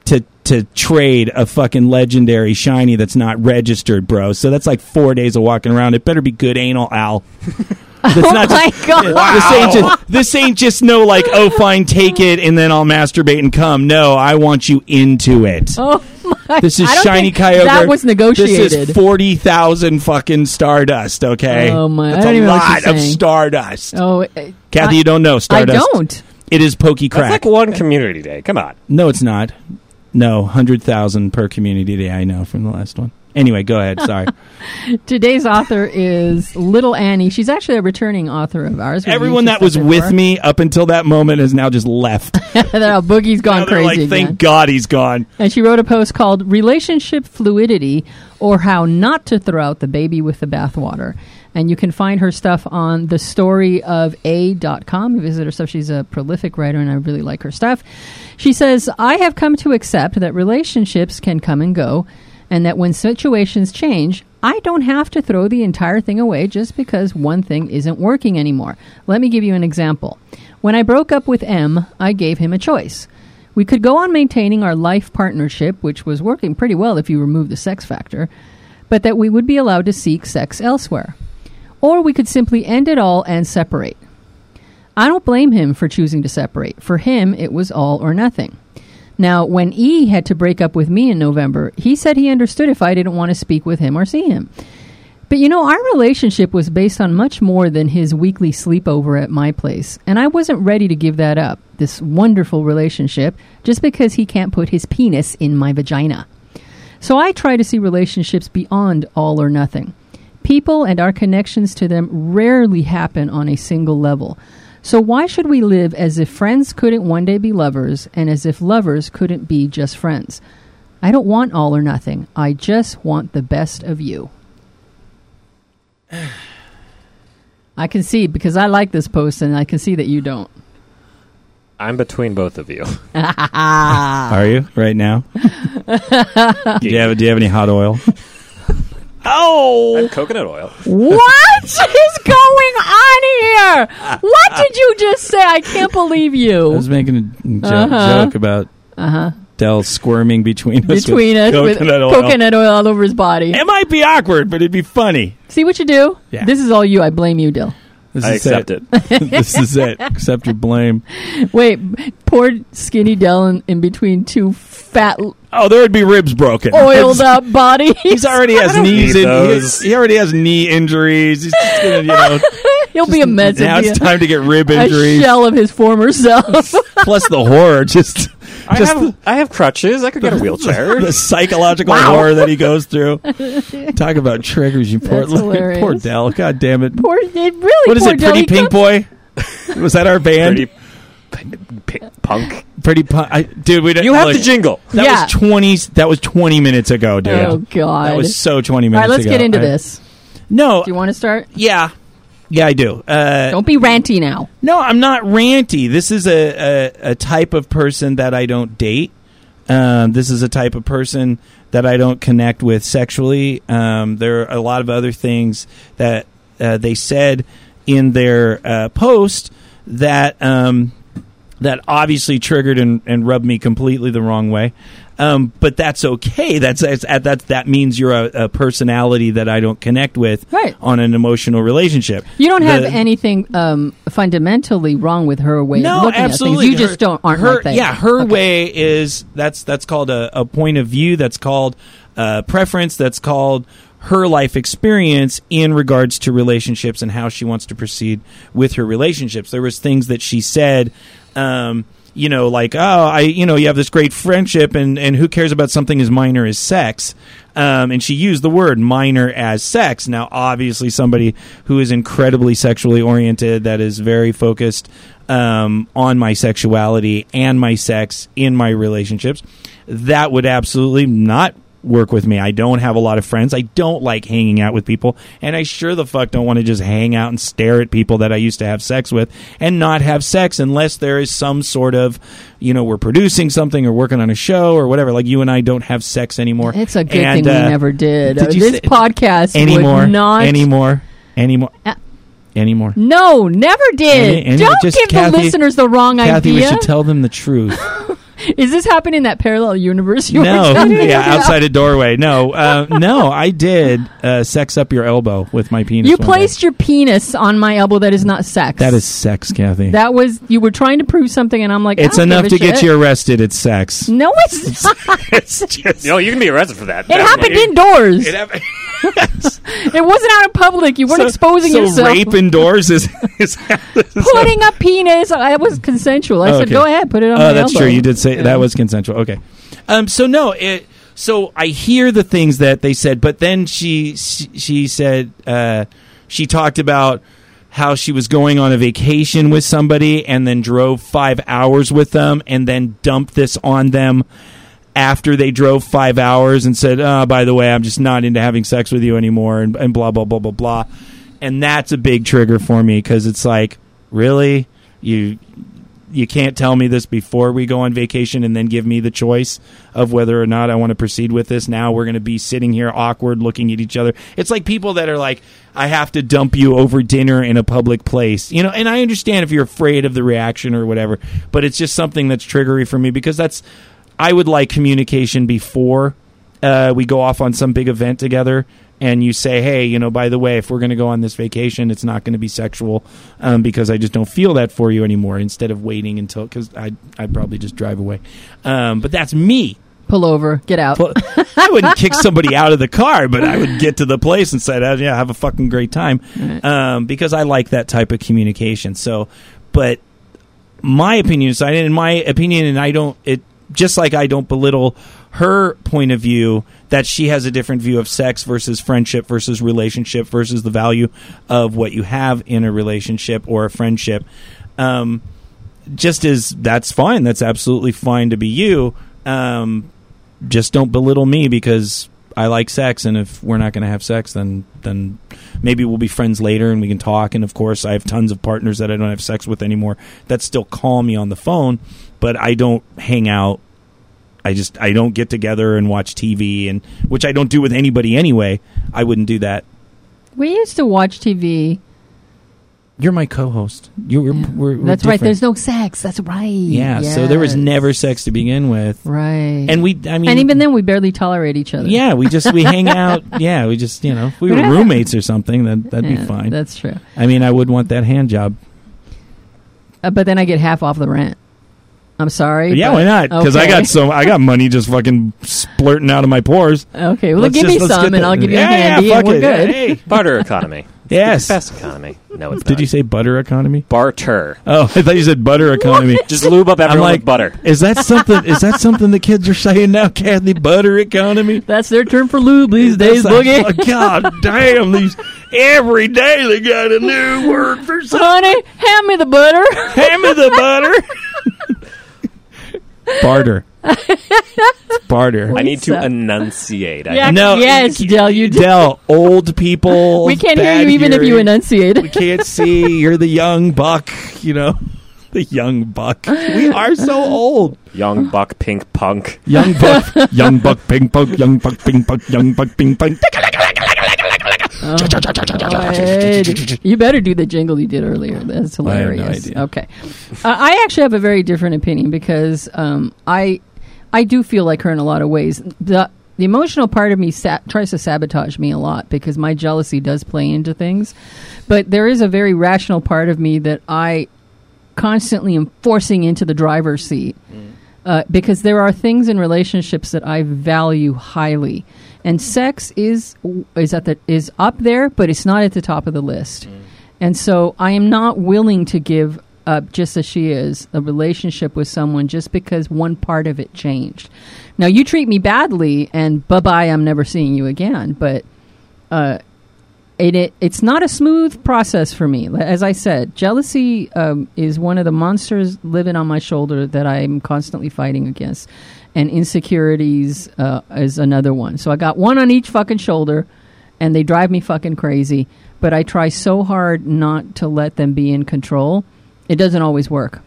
to to trade a fucking legendary shiny that's not registered, bro. So that's like four days of walking around. It better be good anal, Al. *laughs* That's oh not my just, god! *laughs* This ain't just this ain't just no like oh fine take it and then I'll masturbate and come. No, I want you into it. Oh my! *laughs* This is shiny think Kyogre. That was negotiated. This is forty thousand fucking Stardust. Okay. Oh, my- I That's don't a even know what lot you're of. Stardust. oh, uh, Kathy, I, you don't know stardust. I Stardust. don't. It is Pokey That's Crack. like one community day. Come on. no, it's not. No, hundred thousand per community day. I know from the last one. Anyway, go ahead. Sorry. *laughs* Today's author is Little Annie. She's actually a returning author of ours. We've Everyone that was with me up until that moment has now just left. *laughs* Now Boogie's gone Now crazy like, thank again. God he's gone. And she wrote a post called Relationship Fluidity or How Not to Throw Out the Baby with the Bathwater. And you can find her stuff on the story of a.com. Visit her stuff. She's a prolific writer and I really like her stuff. She says, I have come to accept that relationships can come and go and that when situations change, I don't have to throw the entire thing away just because one thing isn't working anymore. Let me give you an example. When I broke up with M, I gave him a choice. We could go on maintaining our life partnership, which was working pretty well if you remove the sex factor, but that we would be allowed to seek sex elsewhere. Or we could simply end it all and separate. I don't blame him for choosing to separate. For him, it was all or nothing. Now, when E had to break up with me in November, he said he understood if I didn't want to speak with him or see him. But you know, our relationship was based on much more than his weekly sleepover at my place, and I wasn't ready to give that up, this wonderful relationship, just because he can't put his penis in my vagina. So I try to see relationships beyond all or nothing. People and our connections to them rarely happen on a single level. So why should we live as if friends couldn't one day be lovers and as if lovers couldn't be just friends? I don't want all or nothing. I just want the best of you. *sighs* I can see because I like this post and I can see that you don't. I'm between both of you. *laughs* Are you right now? *laughs* do you have Do you have any hot oil? *laughs* oh, Coconut oil. What *laughs* is going on here? What did you just say? I can't believe I you. was making a jo- Uh-huh. joke about Dell squirming between us Between with us with coconut oil. coconut oil all over his body. It might be awkward, but it'd be funny. See what you do? Yeah. This is all you. I blame you, Dill. This I is accept it. *laughs* this is it. Accept your blame. Wait, poor skinny Dell in, in between two fat, Oh, there would be ribs broken. oiled up body. He's already *laughs* has don't knees. In, those. he, he already has knee injuries. He's just gonna, you know. *laughs* He'll be a mess. now it's be time to get rib a, a injuries. shell of his former self. *laughs* Plus the horror. Just, I just have, I have crutches. I could get a *laughs* wheelchair. the psychological horror that he goes through. *laughs* Talk about triggers, you poor, That's hilarious. poor Dell. God damn it. poor, it really. What is poor it? Pretty He Pink comes- Boy? Was that our band? Pretty p- p- punk. Pretty Punk. I, dude, we don't- You have look, the jingle. That Yeah. was twenty. That was twenty minutes ago, dude. Oh God! That was so twenty all minutes. All right, let's ago. get into I- this. No, Do you want to start? yeah, yeah, I do. Uh, Don't be ranty now. No, I'm not ranty. This is a, a, a type of person that I don't date. Um, this is a type of person that I don't connect with sexually. Um, there are a lot of other things that uh, they said in their uh, post that um, that obviously triggered and, and rubbed me completely the wrong way. Um, but that's okay. That's, that's that that means you're a, a personality that I don't connect with Right. on an emotional relationship. You don't have anything um, fundamentally wrong with her way no, of looking absolutely. at things. You just don't aren't her, like. Yeah, her Okay. way is that's that's called a, a point of view. That's called uh, preference. That's called her life experience in regards to relationships and how she wants to proceed with her relationships. There was things that she said. Um, you know, like, oh, I, you know, you have this great friendship, and, and who cares about something as minor as sex? Um, and she used the word minor as sex. Now, obviously, somebody who is incredibly sexually oriented, that is very focused um, on my sexuality and my sex in my relationships, that would absolutely not work with me. I don't have a lot of friends. I don't like hanging out with people, and I sure the fuck don't want to just hang out and stare at people that I used to have sex with and not have sex unless there is some sort of, you know, we're producing something or working on a show or whatever. Like you and I don't have sex anymore. It's a good And, thing uh, we never did. did this say- podcast anymore, would not anymore, anymore, Uh, anymore. No, never did. Any- any- Don't just give Kathy- the listeners the wrong Kathy, we should tell them the truth. *laughs* *laughs* Is this happening in that parallel universe? You no, were yeah, outside a doorway. No, uh, *laughs* no, I did uh, sex up your elbow with my penis. You one day. placed your penis on my elbow. That is not sex. that is sex, Kathy. that was you were trying to prove something, and I'm like, I it's don't enough give a to get you arrested. It's sex. No, it's *laughs* not. it's just. You know, you can be arrested for that. It happened indoors. It It, wasn't out in public. You weren't so, exposing so yourself. rape indoors is. *laughs* is Putting a penis. I was consensual. I Oh, said, okay. go ahead, put it on Oh, that's elbow. true. You did say Yeah. that was consensual. Okay. Um. So no. It. so I hear the things that they said, but then she she, she said uh, she talked about how she was going on a vacation with somebody and then drove five hours with them and then dumped this on them after they drove five hours and said, oh, by the way, I'm just not into having sex with you anymore and, and blah, blah, blah, blah, blah. And that's a big trigger for me because it's like, really? You. You can't tell me this before we go on vacation and then give me the choice of whether or not I want to proceed with this. Now we're going to be sitting here awkward looking at each other. It's like people that are like, I have to dump you over dinner in a public place. You know, and I understand if you're afraid of the reaction or whatever, but it's just something that's triggery for me because that's I would like communication before uh, we go off on some big event together. And you say, hey, you know, by the way, if we're going to go on this vacation, it's not going to be sexual um, because I just don't feel that for you anymore. Instead of waiting until, because I'd, I'd probably just drive away. Um, but that's me. Pull over, get out. Well, I wouldn't kick somebody out of the car, but I would get to the place and say, "Oh, "Yeah, have a fucking great time," um, because I like that type of communication. So, but my opinion is, in my opinion, and I don't it just like I don't belittle her point of view that she has a different view of sex versus friendship versus relationship versus the value of what you have in a relationship or a friendship. Um, just as that's fine, that's absolutely fine to be you. Um, just don't belittle me because I like sex, and if we're not going to have sex, then then maybe we'll be friends later and we can talk. And of course, I have tons of partners that I don't have sex with anymore that still call me on the phone, but I don't hang out. I just I don't get together and watch TV, and which I don't do with anybody anyway. I wouldn't do that. We used to watch TV. You're my co-host. You, we're, we're, we're That's right. There's no sex. That's right. yeah. So there was never sex to begin with, Right. and we. I mean, and even then, we barely tolerate each other. Yeah, we just we hang *laughs* out. Yeah, we just you know, if we were Yeah. roommates or something, that that'd Yeah, be fine. That's true. I mean, I would want that hand job. Uh, but then I get half off the rent. I'm sorry. Yeah, but- why not? Because I got so I got money just fucking splurting out of my pores. Okay, well, Let's give just- me some, and the- I'll give you yeah, a handy, yeah, and we're it. good. Hey. Barter economy. Yes. The best economy. No, it's Did not. you say butter economy? barter? Oh, I thought you said butter economy. Just lube up I'm like with butter. Is that something? Is that something the kids are saying now, Kathy? Butter economy. That's their term for lube these days, That's Boogie. like- God damn! These every day they got a new word for something. Honey, hand me the butter. Hand me the butter. *laughs* Barter. Barter. I need to so- enunciate. I- Yeah. No, yes, Del, you do. Del, old people. we can't hear you even if you enunciate. We can't see. You're the young buck. You know, *laughs* the young buck. We are so old. Young buck, pink punk. Young buck, *laughs* young buck, pink punk. young buck, pink punk. young buck, ping pong. Right. You better do the jingle you did earlier. That's I have no hilarious. idea. Okay, uh, I actually have a very different opinion because um, I I do feel like her in a lot of ways. The the emotional part of me sa- tries to sabotage me a lot because my jealousy does play into things, but there is a very rational part of me that I constantly am forcing into the driver's seat uh, because there are things in relationships that I value highly, and sex is is at the is up there, but it's not at the top of the list. And so I am not willing to give up, just as she is, a relationship with someone just because one part of it changed. Now you treat me badly, and bye bye, I'm never seeing you again. But uh, it, it it's not a smooth process for me. As I said, jealousy um, is one of the monsters living on my shoulder that I'm constantly fighting against, and insecurities uh, is another one. So I got one on each fucking shoulder, and they drive me fucking crazy. But I try so hard not to let them be in control. It doesn't always work.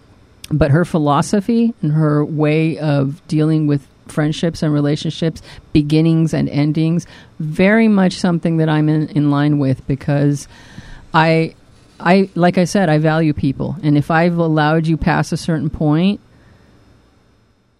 But her philosophy and her way of dealing with friendships and relationships, beginnings and endings, very much something that I'm in, in line with because I I like I said, I value people. And if I've allowed you past a certain point,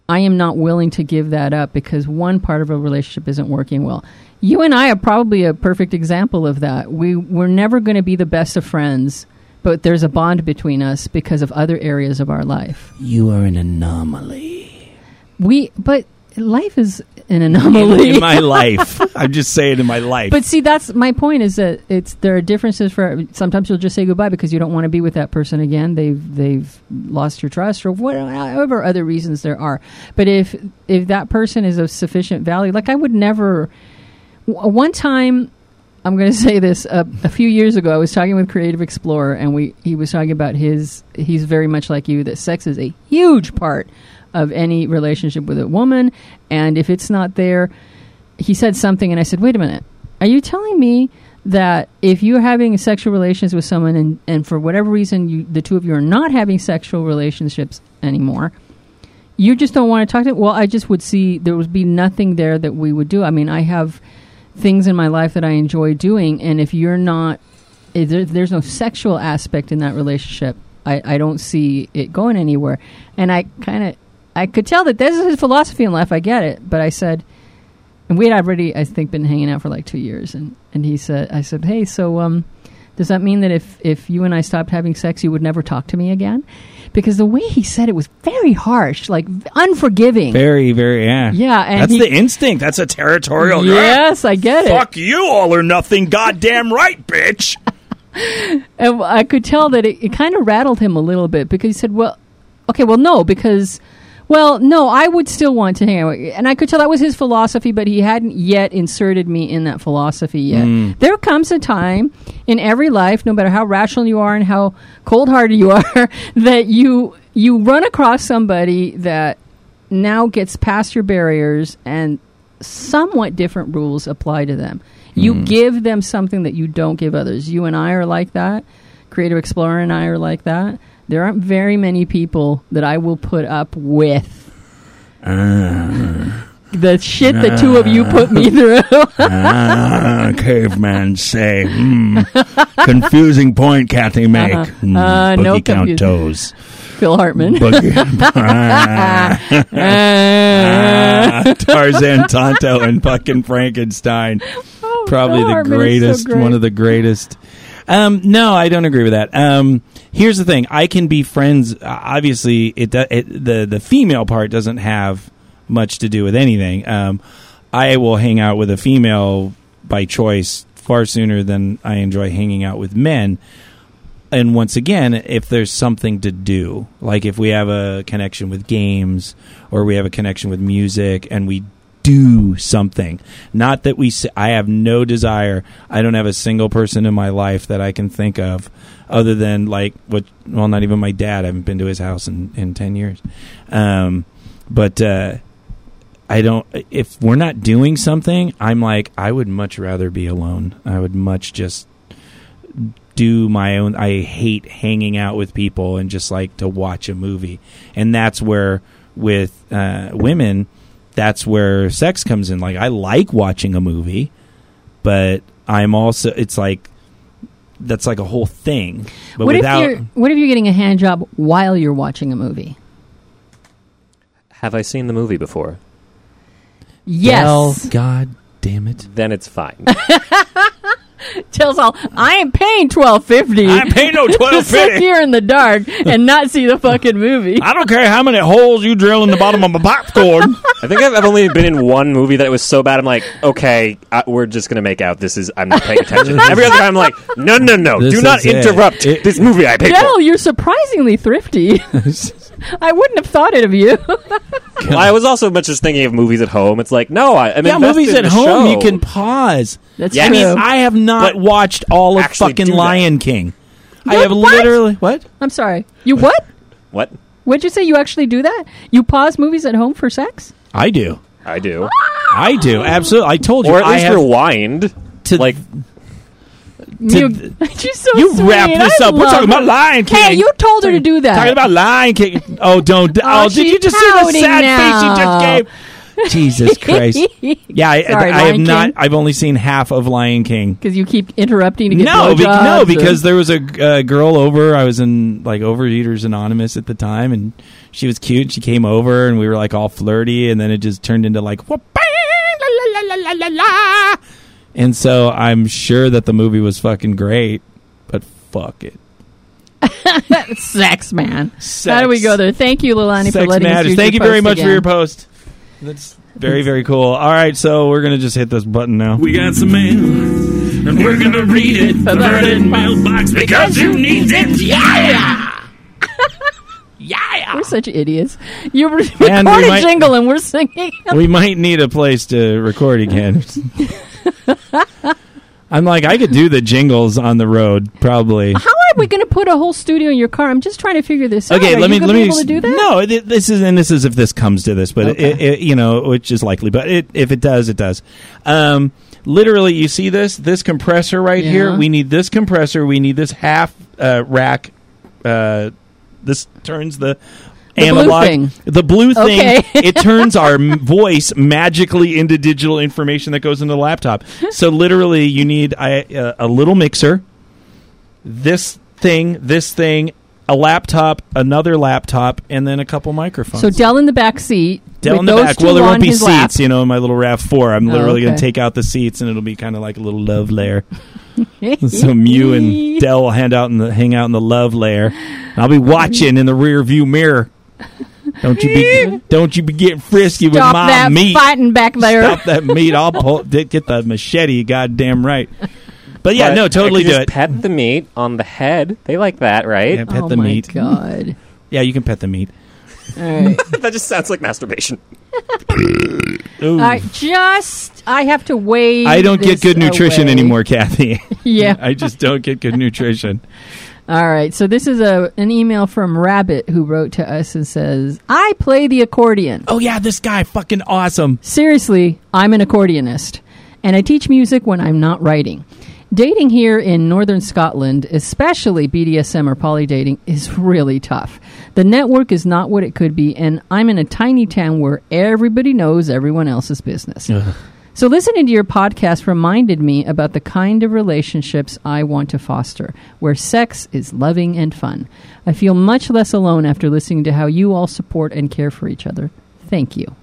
I am not willing to give that up because one part of a relationship isn't working well. You and I are probably a perfect example of that. We we're never going to be the best of friends, but there's a bond between us because of other areas of our life. You are an anomaly. We but life is an anomaly. in my *laughs* life. I'm just saying in my life. But see, that's my point. Is that it's there are differences for. Sometimes you'll just say goodbye because you don't want to be with that person again. They've they've lost your trust or whatever other reasons there are. But if if that person is of sufficient value, like I would never. One time, I'm going *laughs* to say this. Uh, a few years ago, I was talking with Creative Explorer, and we he was talking about his. He's very much like you. That sex is a huge part of any relationship with a woman, and if it's not there, he said something, and I said, "Wait a minute. Are you telling me that if you're having sexual relations with someone, and, and for whatever reason, you the two of you are not having sexual relationships anymore?" You just don't want to talk to. Well, I just would see there would be nothing there that we would do. I mean, I have things in my life that I enjoy doing, and if you're not, if there, there's no sexual aspect in that relationship, I, I don't see it going anywhere. And I kind of, I could tell that this is his philosophy in life. I get it, but I said, and we had already, I think, been hanging out for like two years, and and he said, I said, hey, so um, does that mean that if if you and I stopped having sex, you would never talk to me again? Because the way he said it was very harsh, like unforgiving. very, very, yeah. Yeah, and That's he- the instinct. That's a territorial. yes, I get it. Fuck you, all or nothing. Goddamn right, bitch. *laughs* And I could tell that it, it kind of rattled him a little bit because he said, "Well, okay, well, no, because, well, no, I would still want to hang out." with- And I could tell that was his philosophy, but he hadn't yet inserted me in that philosophy yet. Hmm. There comes a time in every life, no matter how rational you are and how cold-hearted you *laughs* are, that you you run across somebody that now gets past your barriers and somewhat different rules apply to them. You hmm. give them something that you don't give others. You and I are like that. Creative Explorer and I are like that. There aren't very many people that I will put up with. the shit the two of you put me through. ah, caveman say. Hmm. Confusing point, Kathy make. Hmm, Uh, no count toes. Phil Hartman. Boogie. *laughs* Ah, ah, Tarzan, Tonto, and fucking Frankenstein. Probably Phil the Hartman is so greatest, great. one of the greatest. Um, no, I don't agree with that. Um, here's the thing: I can be friends. Obviously, it, it the the female part doesn't have much to do with anything. Um, I will hang out with a female by choice far sooner than I enjoy hanging out with men. And once again, if there's something to do, like if we have a connection with games or we have a connection with music and we do something, not that we, I have no desire, I don't have a single person in my life that I can think of other than like what, well, not even my dad. I haven't been to his house in, in 10 years. Um, but, uh, I don't. If we're not doing something, I'm like, I would much rather be alone. I would much just do my own. I hate hanging out with people and just like to watch a movie, and that's where with uh, women, that's where sex comes in. Like I like watching a movie, but I'm also. It's like that's like a whole thing. But what without if you're what if you're getting a hand job while you're watching a movie? Have I seen the movie before? Yes. Well, God damn it. Then it's fine. *laughs* Tells all I ain't paying twelve fifty. I ain't paying no *laughs* to twelve sit fifty. here in the dark and not see the fucking movie. I don't care how many holes you drill in the bottom of my popcorn. I think I've, I've only been in one movie that was so bad. I'm like, okay, I, we're just gonna make out. This is I'm not paying attention. *laughs* Every other time, I'm like, no, no, no, This do not is it. interrupt It- this movie I paid Dell, for. you're surprisingly thrifty. *laughs* *laughs* I wouldn't have thought it of you. Well, I was also much just thinking of movies at home. It's like, no, I, I'm yeah, invested movies in at the home show. you can pause. That's Yeah, I true. mean, I have not But watched all of fucking do that. Lion King. I have what? literally what? I'm sorry. You what? What? What'd you say? You actually do that? You pause movies at home for sex? I do. I do, I do. Absolutely. I told you. or at I least have rewind. to like, You, *laughs* you're so you sweet. wrap this I up. We're talking about. Lion King. Hey, you told her to do that. Talking about Lion King. Oh, don't. *laughs* Oh, did you just see the sad now. face you just gave? *laughs* Jesus Christ. Yeah, I, Sorry, I have Lion not. I've only seen half of Lion King. Because you keep interrupting to get No, be- no, or- because there was a uh, girl over. I was in like Overeaters Anonymous at the time, and she was cute. She came over, and we were like all flirty, and then it just turned into like whoop, bang, la, la, la, la, la, la. And so I'm sure that the movie was fucking great, but fuck it. *laughs* sex, man. Sex. How do we go there? Thank you, Lilani, for Sex letting us matters. use Thank you very post much for your post. That's Very, very cool. All right, so we're gonna just hit this button now. We got some mail, and we're gonna read it. *laughs* Perverted mailbox because you need it? Yeah! *laughs* yeah! We're such idiots. You re- And record we a might- jingle and we're singing. we might need a place to record again. *laughs* I'm like, I could do the jingles on the road, probably. How are we going to put a whole studio in your car? I'm just trying to figure this out. Okay, let me let me. able to do that? No, th- this is and this is if this comes to this, but Okay. it, it, you know, which is likely, but it, if it does, it does. Um, literally, you see this this compressor right here. We need this compressor. We need this half uh, rack. Uh, this turns the. The blue analog, thing. the blue thing, Okay. it *laughs* turns our voice magically into digital information that goes into the laptop. So literally, you need a, a little mixer, this thing, this thing, a laptop, another laptop, and then a couple microphones. So Dell in the back seat. Dell in the back. Well, there won't be seats, lap. you know, in my little Rav Four. I'm Oh, literally going to take out the seats, and it'll be kind of like a little love layer. *laughs* so Mew and *laughs* Dell will hand out in the hang out in the love layer. And I'll be watching in the rear view mirror. Don't you be don't you be getting frisky with my that meat. fighting back there. Stop that meat. I'll pull, get the machete. Goddamn right. But yeah, But no, totally do just it. Pet the meat on the head. They like that, right? Yeah, pet oh the my meat. god! Yeah, you can pet the meat. All right. *laughs* that just sounds like masturbation. *laughs* Ooh. I just I have to wait. I don't get good nutrition anymore, Kathy. *laughs* Yeah. I just don't get good nutrition. All right. So this is a an email from Rabbit who wrote to us and says, "I play the accordion. Oh yeah, this guy fucking awesome. Seriously, I'm an accordionist, and I teach music when I'm not writing." Dating here in northern Scotland, especially BDSM or poly dating, is really tough. The network is not what it could be, and I'm in a tiny town where everybody knows everyone else's business. So, listening to your podcast reminded me about the kind of relationships I want to foster, where sex is loving and fun. I feel much less alone after listening to how you all support and care for each other. Thank you.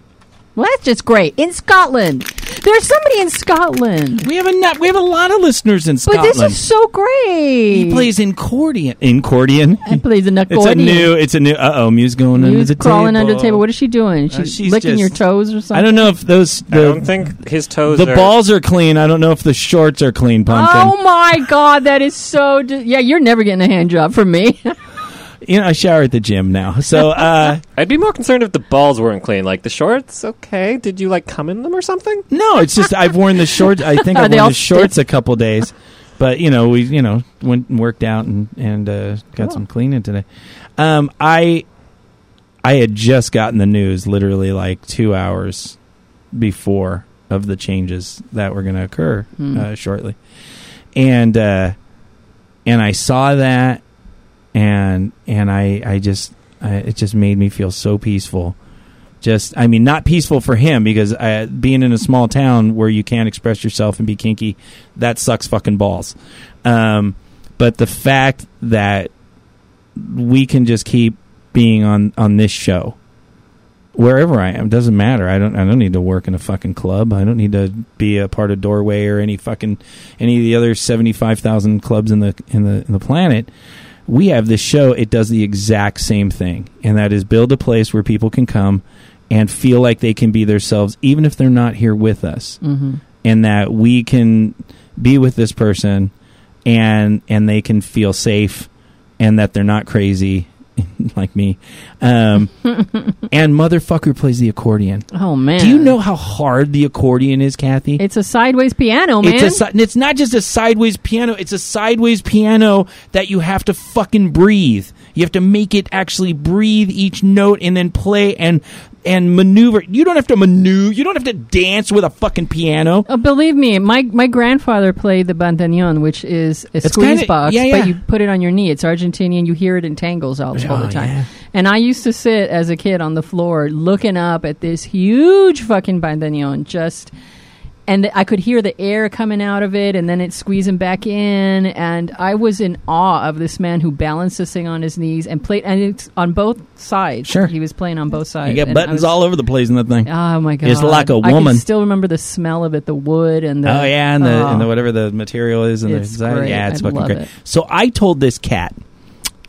Well, that's just great. In Scotland. There's somebody in Scotland. We have a nut. We have a lot of listeners in Scotland. But this is so great. he plays accordion. Accordion. He plays an It's a new. It's a new. Uh oh, Mew's going under Mew's the crawling table. under the table. What is she doing? She's, Uh, she's licking your toes or something? I don't know if those I don't think his toes the are. balls are clean. I don't know if the shorts are clean. Pumpkin. Oh my god, that is so. Di- yeah, you're never getting a hand job from me. *laughs* You know, I shower at the gym now. So *laughs* uh, I'd be more concerned if the balls weren't clean. Like the shorts, okay. Did you like come in them or something? no, it's just I've worn the shorts. I think *laughs* I've they worn the shorts a couple days. But you know, we you know went and worked out and and uh, got Cool. some cleaning today. Um, I I had just gotten the news literally like two hours before of the changes that were going to occur Hmm. uh, shortly, and uh, and I saw that, and and I I just I, it just made me feel so peaceful. Just I mean, not peaceful for him because uh, being in a small town where you can't express yourself and be kinky, that sucks fucking balls. Um, but the fact that we can just keep being on on this show wherever I am doesn't matter. I don't I don't need to work in a fucking club. I don't need to be a part of Doorway or any fucking any of the other 75,000 clubs in the in the in the planet. We have this show, it does the exact same thing. And that is build a place where people can come and feel like they can be themselves even if they're not here with us. mm-hmm. And that we can be with this person and and they can feel safe and that they're not crazy *laughs* like me. Um, *laughs* and motherfucker plays the accordion. Oh man, Do you know how hard the accordion is, Kathy? it's a sideways piano, man? It's a it's not just a sideways piano. It's a sideways piano that you have to fucking breathe. You have to make it actually breathe each note and then play and and maneuver. You don't have to maneuver. You don't have to dance with a fucking piano. Oh, believe me, my my grandfather played the bandoneon, which is a It's squeeze kinda- box, yeah, yeah. but you put it on your knee. It's Argentinian. You hear it in tangos all, oh, all Oh, the time. yeah. And I used to sit as a kid on the floor looking up at this huge fucking bandoneon, just. And I could hear the air coming out of it, and then it squeezing back in. And I was in awe of this man who balanced this thing on his knees and played. And it's on both sides. Sure. he was playing on both sides. You got buttons was- all over the place in that thing. Oh my god! It's like a woman. can still remember the smell of it, the wood and the. oh yeah, and the, oh. and the whatever the material is, and It's the great. yeah, it's I fucking great. it. So I told this cat,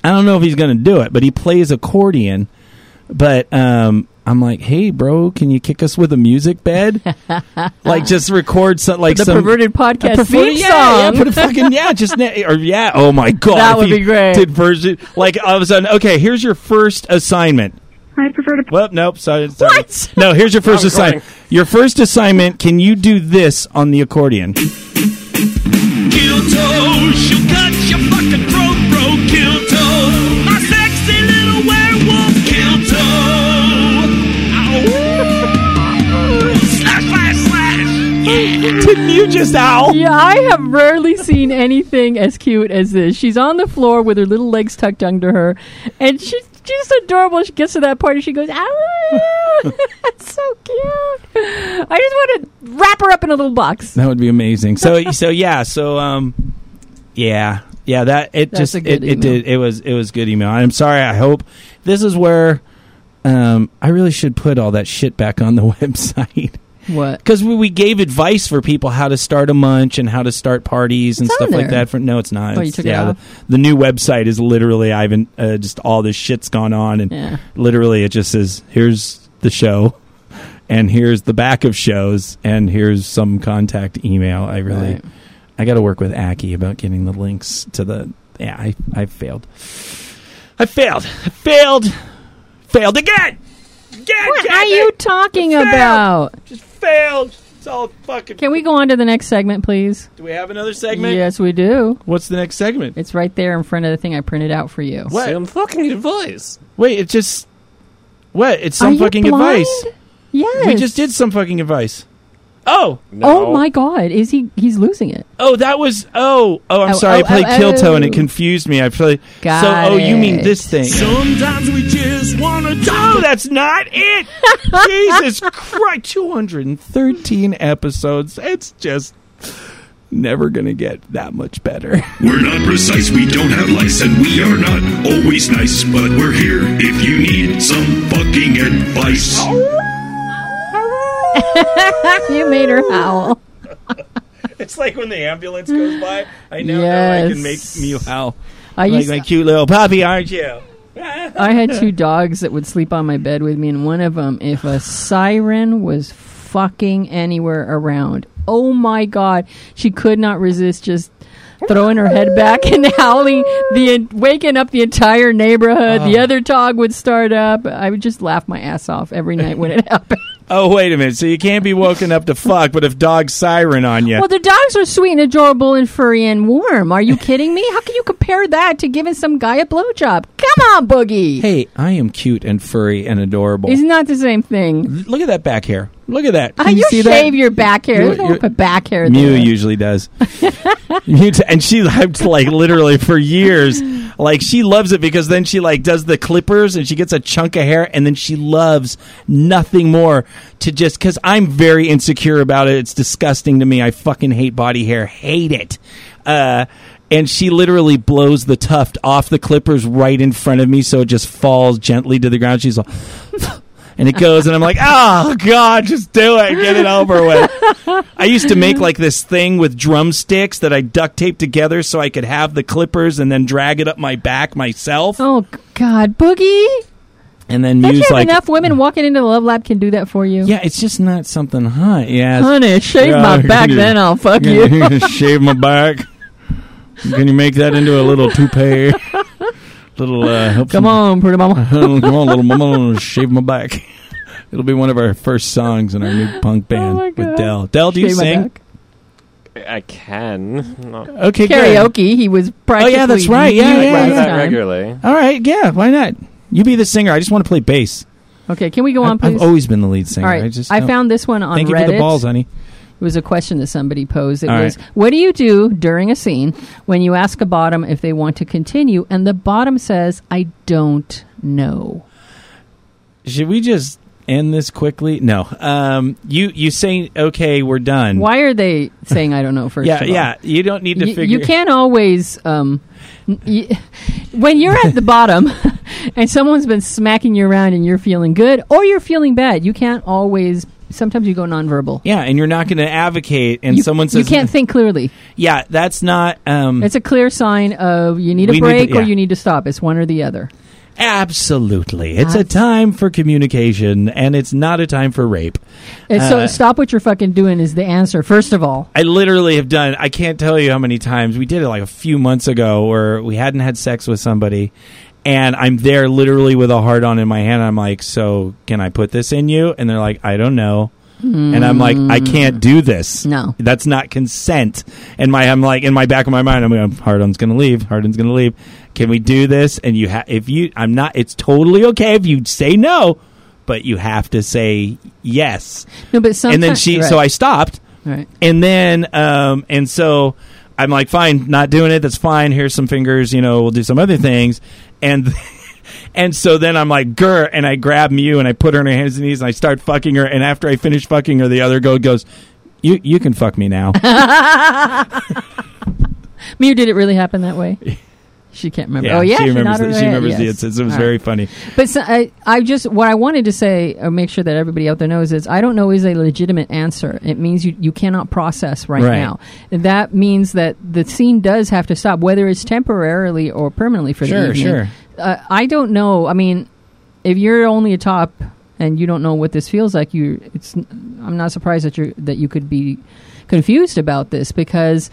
I don't know if he's going to do it, but he plays accordion but um, I'm like, hey, bro, can you kick us with a music bed? *laughs* like, just record some like the some perverted podcast a perverted- theme yeah, song. Yeah, put a fucking yeah, just na- or yeah. Oh my *laughs* god, That would be great. Did version like all of a sudden? Okay, here's your first assignment. I prefer to. Well, nope. Sorry, sorry. What? No, here's your *laughs* first assignment. Your first assignment. Can you do this on the accordion? Kilto, she'll cut your fucking throat, bro. Kilto, my sexy Didn't you just owl? Yeah, I have rarely seen anything as cute as this. She's on the floor with her little legs tucked under her, and she's just adorable. She gets to that part and she goes, "Ow!" *laughs* That's so cute. I just want to wrap her up in a little box. That would be amazing. So *laughs* so yeah. So um, yeah yeah. That it That's just it, it did it was it was good email. I'm sorry. I hope this is where um I really should put all that shit back on the *laughs* website. What? because we, we gave advice for people how to start a munch and how to start parties and It's stuff like there. that. For no, it's not. Oh, you It's- took it yeah, off? The, the new website is literally I've been uh, just all this shit's gone on and Yeah. literally it just says here's the show and here's the back of shows and here's some contact email. I really Right. I got to work with Aki about getting the links to the. Yeah, I I failed. I failed. I failed. Failed again. Again. What damn are it. you talking about? Just failed. It's all fucking. Can we go on to the next segment, please? Do we have another segment? Yes, we do. What's the next segment? It's right there in front of the thing I printed out for you. What? Some fucking advice. Wait, it just. What? It's Are some you fucking blind? advice. Yes. We just did some fucking advice. Oh, No. Oh my God! Is he? He's losing it. oh, that was. Oh, oh, I'm Oh, sorry. oh, I played oh, Kilto oh. and it oh. confused me. I played. Got so, oh, you mean it. this thing? Sometimes we just wanna No, that's not it. *laughs* Jesus Christ, 213 episodes. It's just never going to get that much better. We're not precise, we don't have lice, and we are not always nice, but we're here if you need some fucking advice. *laughs* you made her howl. it's like when the ambulance goes by. I now know I can make Yes. me howl. I Like used. my cute little puppy, aren't you? *laughs* I had two dogs that would sleep on my bed with me, and one of them, if a siren was fucking anywhere around, oh my god, she could not resist just throwing her head back and *laughs* howling, the waking up the entire neighborhood. The oh. other dog would start up. I would just laugh my ass off every night when it *laughs* happened. Oh, wait a minute. So you can't be woken up to fuck, but if dogs siren on you. Well, the dogs are sweet and adorable and furry and warm. Are you kidding me? How can you compare that to giving some guy a blowjob? Come on, Boogie. hey, I am cute and furry and adorable. It's not the same thing. Look at that back hair. Look at that. Can you see shave that? your back hair. There's no put back hair Mew there. usually does. *laughs* And she like like literally for years, like she loves it because then she like does the clippers and she gets a chunk of hair and then she loves nothing more to just because I'm very insecure about it. It's disgusting to me. I fucking hate body hair. Hate it. Uh, and she literally blows the tuft off the clippers right in front of me, so it just falls gently to the ground. She's like. And it goes, and I'm like, oh god, just do it, get it over with. I used to make like this thing with drumsticks that I duct taped together so I could have the clippers and then drag it up my back myself. Oh God, Boogie! And then Don't you like, enough women walking into the Love Lab can do that for you? yeah, it's just not something hot. Yeah, Honey, shave Yeah, my back, do. then I'll fuck you. gonna *laughs* shave my back. Can you make that into a little toupee? *laughs* little uh, help Come on, pretty mama. *laughs* Come on, little mama, *laughs* shave my back. It'll be one of our first songs in our new punk band my with God. Dell. Dell, do you Shave sing? I can. No. Okay, good. Karaoke. He was practically. Oh, yeah, that's right. Yeah, nude yeah, last I do that time. regularly. All right, yeah, why not? You be the singer. I just want to play bass. Okay, can we go on, I've, please? I've always been the lead singer. All right, I just I don't- found this one on Thank you Reddit. for the balls, honey. It was a question that somebody posed. It All was, right. "What do you do during a scene when you ask a bottom if they want to continue, and the bottom says, I don't know." Should we just end this quickly? No. Um, you you say okay, we're done. Why are they saying, "I don't know"? First, Yeah, yeah. You don't need to you, figure. you can't always um, y- when you're at the *laughs* bottom and someone's been smacking you around and you're feeling good or you're feeling bad you can't always sometimes you go nonverbal Yeah, and you're not going to advocate, and you, someone says, you can't think clearly Yeah, that's not. Um, it's a clear sign of you need a We need to- break or you need to stop it's one or the other Absolutely. It's a time for communication and it's not a time for rape. And so Uh, stop what you're fucking doing is the answer. First of all, I literally have done I can't tell you how many times we did it like a few months ago where we hadn't had sex with somebody and I'm there literally with a heart on in my hand. I'm like, "So, can I put this in you?" And they're like, "I don't know." And I'm like, "I can't do this." No. That's not consent. And my I'm like in my back of my mind, I'm going, "Hardon's going to leave. Hardon's going to leave. Can we do this?" And you have if you I'm not it's totally okay if you say no, but you have to say yes. no, but sometimes. and then she right, so I stopped right. and then um and so i'm like fine not doing it that's fine here's some fingers you know we'll do some other things and *laughs* and so then i'm like grr and i grab mew and i put her on her hands and knees and i start fucking her and after i finish fucking her the other girl goes you you can fuck me now *laughs* Mew, did it really happen that way? *laughs* She can't remember. oh yeah, she remembers nodded the, she remembers the yes. instance it was All very right. funny But so, I, I just what I wanted to say, or make sure that everybody out there knows, is I don't know is a legitimate answer. It means you you cannot process right, Right. now. And that means that the scene does have to stop, whether it's temporarily or permanently for Sure, the evening. sure. Uh, I don't know. I mean, if you're only a top and you don't know what this feels like, you it's. I'm not surprised that you that you could be confused about this because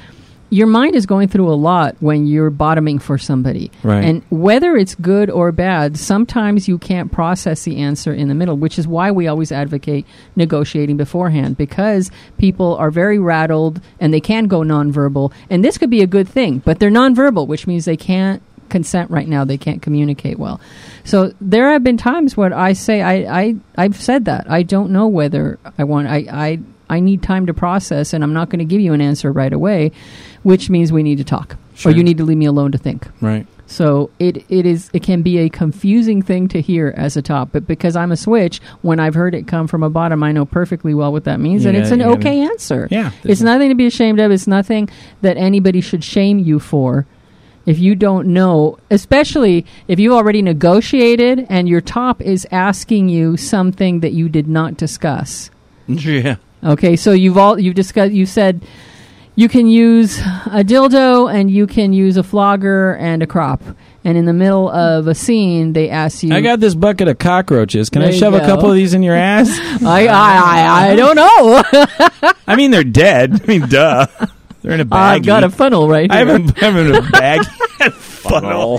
your mind is going through a lot when you're bottoming for somebody. Right. And whether it's good or bad, sometimes you can't process the answer in the middle, which is why we always advocate negotiating beforehand because people are very rattled and they can go nonverbal. And this could be a good thing, but they're nonverbal, which means they can't consent right now. They can't communicate well. So there have been times where I say I, I I've said that. I don't know whether I want I I I need time to process and I'm not going to give you an answer right away, which means we need to talk. Sure. Or you need to leave me alone to think. right So it it is it can be a confusing thing to hear as a top, but because I'm a switch, when I've heard it come from a bottom, I know perfectly well what that means, and it's an okay answer. Yeah, it's nothing to be ashamed of. It's nothing that anybody should shame you for. If you don't know, especially if you already negotiated and your top is asking you something that you did not discuss. *laughs* yeah Okay, so you've all you've discussed. You said you can use a dildo and you can use a flogger and a crop. And in the middle of a scene, they ask you. i got this bucket of cockroaches can i shove a couple of these in your ass *laughs* I, I, I, I don't know. *laughs* i mean they're dead i mean duh they're in a bag I've got a funnel right here. *laughs* I here. haven't, I haven't a bag. funnel.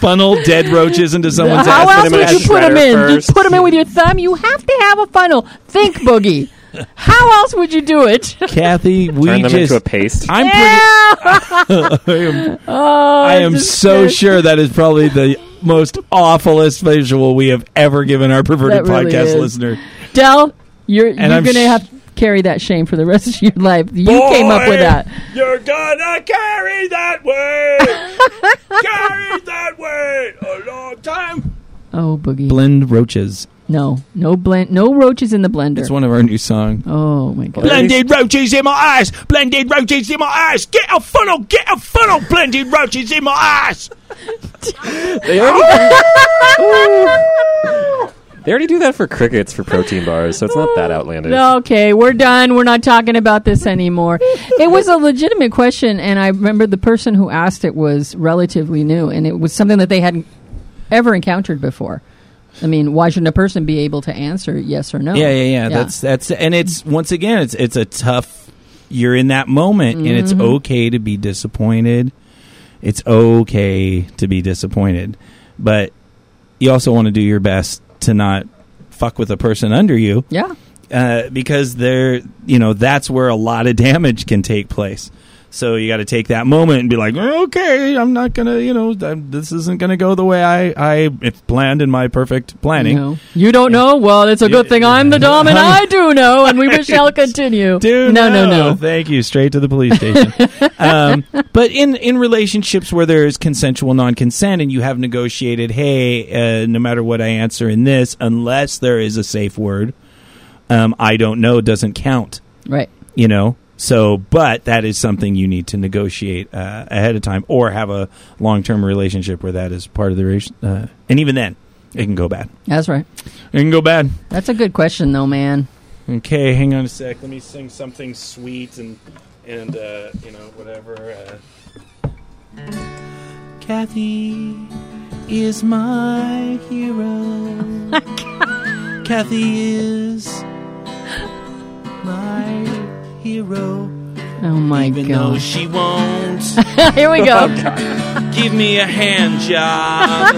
Funnel dead roaches into someone's How ass. else would you put them in? first. Just put them in with your thumb. You have to have a funnel. Think, Boogie. *laughs* How else would you do it? Kathy, *laughs* we Turn them just. into a paste. I'm pretty. *laughs* I am, Oh, I am just- so sure that is probably the most awfulest visual we have ever given our perverted really podcast is. listener. Dell, you're you're I'm going to sh- have to carry that shame for the rest of your life. You came up with that. You're gonna carry that weight. carry that weight a long time. Oh, Boogie. Blend roaches. No, no blend, no roaches in the blender. It's one of our new songs. oh my god. Blended roaches in my eyes. Blended roaches in my eyes. Get a funnel. Get a funnel. Blended roaches in my eyes. *laughs* They already, *laughs* they already do that for crickets for protein bars, so it's not that outlandish. Okay, we're done. We're not talking about this anymore. it was a legitimate question, and I remember the person who asked it was relatively new, and it was something that they hadn't ever encountered before. I mean, why shouldn't a person be able to answer yes or no? Yeah, yeah, yeah. That's that's and it's once again it's it's a tough you're in that moment and it's Mm-hmm. okay to be disappointed. It's okay to be disappointed. But you also want to do your best to not fuck with a person under you yeah. uh, because they're you know that's where a lot of damage can take place. So you got to take that moment and be like, okay, I'm not gonna, you know, I'm, this isn't gonna go the way I I it's planned in my perfect planning. No. You don't know? Well, it's a good thing I'm the dom, and I *laughs* do know, and we shall continue. Dude, no, no, no. Thank you. Straight to the police station. *laughs* um, but in in relationships where there is consensual non-consent and you have negotiated, hey, uh, no matter what I answer in this, unless there is a safe word, um, I don't know doesn't count. Right. You know. So, but that is something you need to negotiate uh, ahead of time, or have a long-term relationship where that is part of the relation. Uh, and even then, it can go bad. That's right. It can go bad. That's a good question, though, man. Okay, hang on a sec. Let me sing something sweet and and uh, you know whatever. Uh. Kathy, is my hero. *laughs* Kathy is my hero. Oh my Even though god! she won't *laughs* Here we go. *laughs* give me a hand job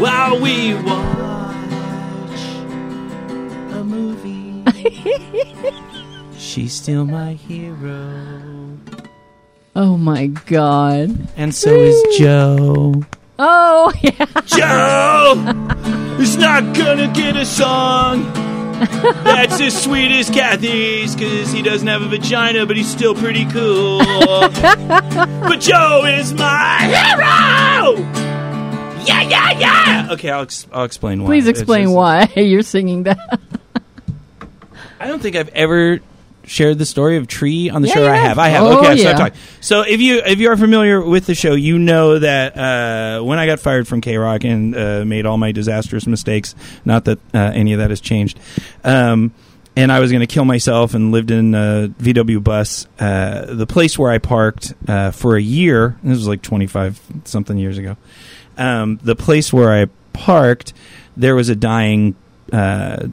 while we watch a movie. *laughs* She's still my hero. Oh my god! And so is Joe. Oh yeah. Joe is not gonna get a song that's as sweet as Kathy's because he doesn't have a vagina, but he's still pretty cool. *laughs* but Joe is my hero! Yeah, yeah, yeah! Okay, I'll, ex- I'll explain why. Please explain just- why *laughs* you're singing that. I don't think I've ever shared the story of Tree on the Yeah, show. you I have. I have. Oh, okay, so yeah. I've. So if you if you are familiar with the show, you know that uh, when I got fired from K Rock and uh, made all my disastrous mistakes, not that uh, any of that has changed. Um, and I was going to kill myself and lived in a VW bus. Uh, the place where I parked uh, for a year, this was like 25 something years ago. Um, the place where I parked, there was a dying uh,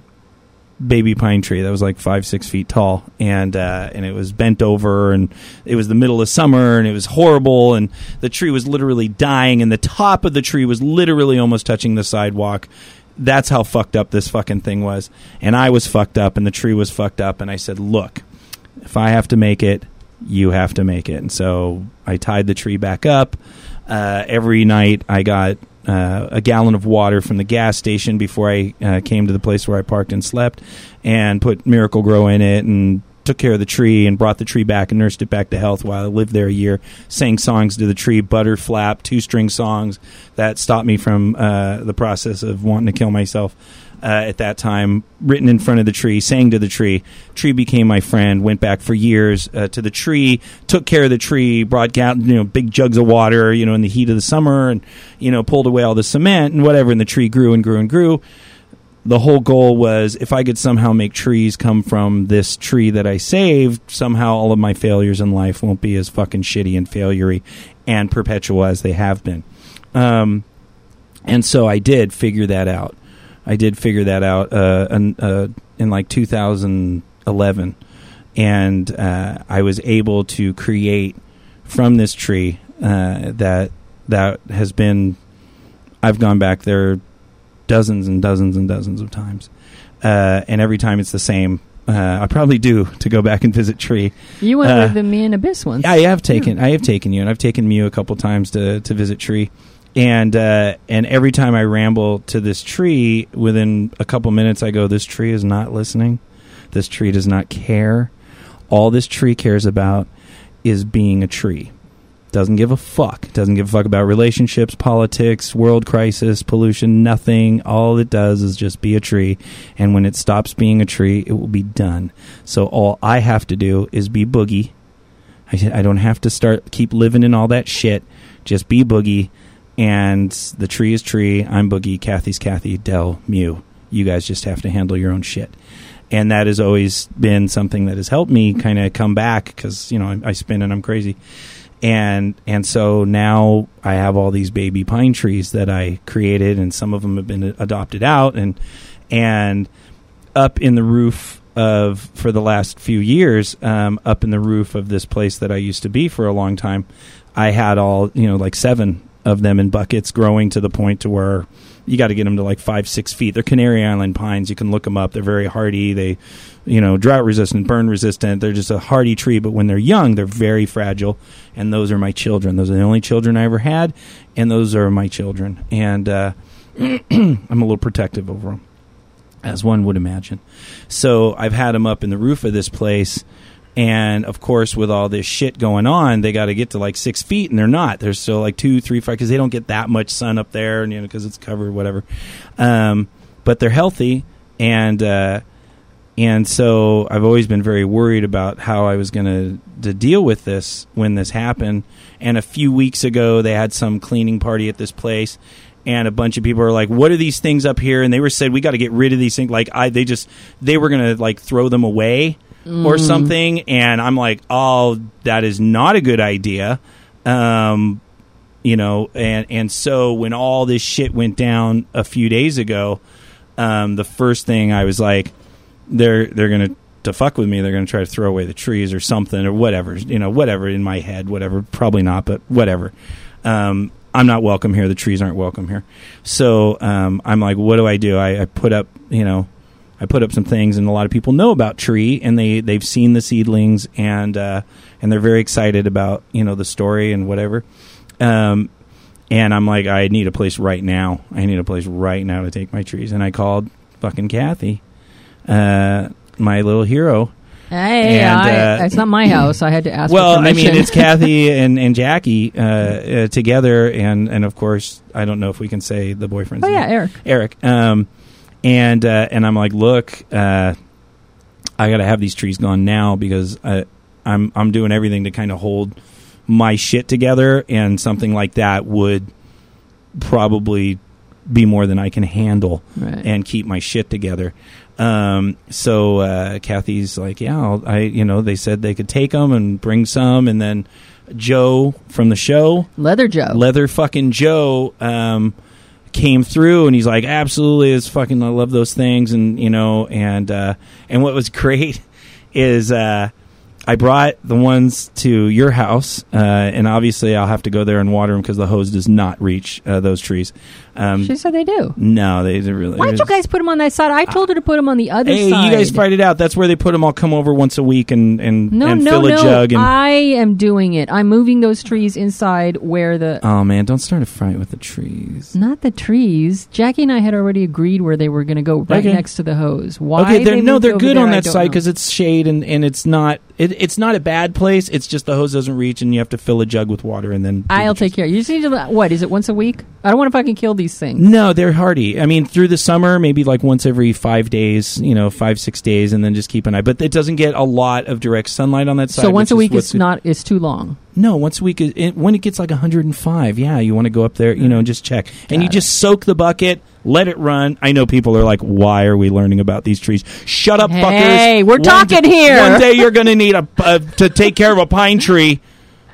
baby pine tree that was like five six feet tall and uh, and it was bent over and it was the middle of summer and it was horrible and the tree was literally dying and the top of the tree was literally almost touching the sidewalk. That's how fucked up this fucking thing was. And i was fucked up and the tree was fucked up and i said look if i have to make it you have to make it. And so i tied the tree back up. Uh, every night i got uh, a gallon of water from the gas station before I uh, came to the place where I parked and slept, and put Miracle-Gro in it and took care of the tree and brought the tree back and nursed it back to health while I lived there a year. Sang songs to the tree, butter flap, two string songs that stopped me from uh, the process of wanting to kill myself. Uh, at that time, written in front of the tree, saying to the tree. Tree became my friend. Went back for years uh, to the tree, took care of the tree, brought down you know big jugs of water, you know, in the heat of the summer, and you know pulled away all the cement and whatever. And the tree grew and grew and grew. The whole goal was if I could somehow make trees come from this tree that I saved, somehow all of my failures in life won't be as fucking shitty and failury and perpetual as they have been. Um, and so I did figure that out. I did figure that out uh, in, uh, in like 2011, and uh, I was able to create from this tree uh, that that has been. I've gone back there dozens and dozens and dozens of times, uh, and every time it's the same. Uh, I probably do *laughs* to go back and visit Tree. You went with the me and Abyss once. I have taken I have taken you, and I've taken Mew a couple times to to visit Tree, and uh, and every time I ramble to this tree, within a couple minutes, I go, "This tree is not listening. This tree does not care. All this tree cares about is being a tree. Doesn't give a fuck. Doesn't give a fuck about relationships, politics, world crisis, pollution, nothing. All it does is just be a tree. And when it stops being a tree, it will be done. So all I have to do is be Boogie. I, I don't have to start keep living in all that shit. Just be Boogie. And the tree is tree. I'm Boogie. Kathy's Kathy. Dell Mew. You guys just have to handle your own shit. And that has always been something that has helped me kind of come back because you know I, I spin and I'm crazy and and so now I have all these baby pine trees that I created, and some of them have been adopted out, and and up in the roof of for the last few years, um, up in the roof of this place that I used to be for a long time, I had all you know like seven of them in buckets, growing to the point to where you got to get them to like five six feet. They're Canary Island pines. You can look them up. They're very hardy. They you know, drought resistant, burn resistant. They're just a hardy tree, but when they're young, they're very fragile. And those are my children. Those are the only children I ever had, and those are my children. And uh, *clears throat* I'm a little protective over them, as one would imagine. So I've had them up in the roof of this place. And of course, with all this shit going on, they got to get to like six feet, and they're not. They're still like two, three, five, because they don't get that much sun up there, and you know, because it's covered, whatever. Um, but they're healthy, and uh, and so I've always been very worried about how I was going to deal with this when this happened. And a few weeks ago, they had some cleaning party at this place, and a bunch of people were like, "What are these things up here?" And they were said, "We got to get rid of these things." Like I, they just they were going to like throw them away or something. And I'm like, "Oh, that is not a good idea." Um, you know, and and so when all this shit went down a few days ago, um, the first thing I was like, they're they're gonna to fuck with me. They're gonna try to throw away the trees or something or whatever, you know, whatever in my head, whatever. Probably not, but whatever. Um, I'm not welcome here. The trees aren't welcome here. So um, I'm like, what do I do? I, I put up, you know, I put up some things, and a lot of people know about tree, and they they've seen the seedlings, and uh, and they're very excited about you know the story and whatever. Um, and I'm like, I need a place right now. I need a place right now to take my trees. And I called fucking Kathy, uh, my little hero. Hey, And, I, uh, it's not my house. I had to ask. Well, I mean, it's *laughs* Kathy and, and Jackie uh, uh, together, and, and of course, I don't know if we can say the boyfriend's Oh yeah. Eric. Eric. Um, and uh, and I'm like, look, uh, I got to have these trees gone now because I, I'm I'm doing everything to kind of hold my shit together, and something like that would probably be more than I can handle Right. and keep my shit together. Um, so uh, Kathy's like, yeah, I'll, I you know they said they could take them and bring some, and then Joe from the show Leather Joe. leather fucking Joe um, came through and he's like, absolutely, it's fucking, I love those things, and you know, and uh, and what was *laughs* great is uh, I brought the ones to your house, uh, and obviously I'll have to go there and water them because the hose does not reach uh, those trees. Um, she said they do. no, they didn't really. Why don't you guys put them on that side? I told her to put them on the other Hey, side. you guys fight it out. That's where they put them. I'll come over once a week and and, No, and no, fill a no. jug. And I am doing it. I'm moving those trees inside where the oh man, don't start a fight with the trees. not the trees. Jackie and I had already agreed where they were going to go right Okay. next to the hose. Why? okay, they're, they no, they're good there, on that side because it's shade and, and it's not it, it's not a bad place. It's just the hose doesn't reach and you have to fill a jug with water and then. I'll take care. You just need to. What is it? Once a week? I don't want to fucking kill these things. No, they're hardy. I mean, through the summer, maybe like once every five days, you know, five six days, and then just keep an eye. But it doesn't get a lot of direct sunlight on that side. So once a week is not is too long. No, once a week is it, when it gets like 105. Yeah, you want to go up there, you know, and just check, and you it. just soak the bucket, let it run. I know people are like, "Why are we learning about these trees?" Shut up, fuckers! Hey, we're One talking d- here. One day you're going to need a uh, to take care of a pine tree.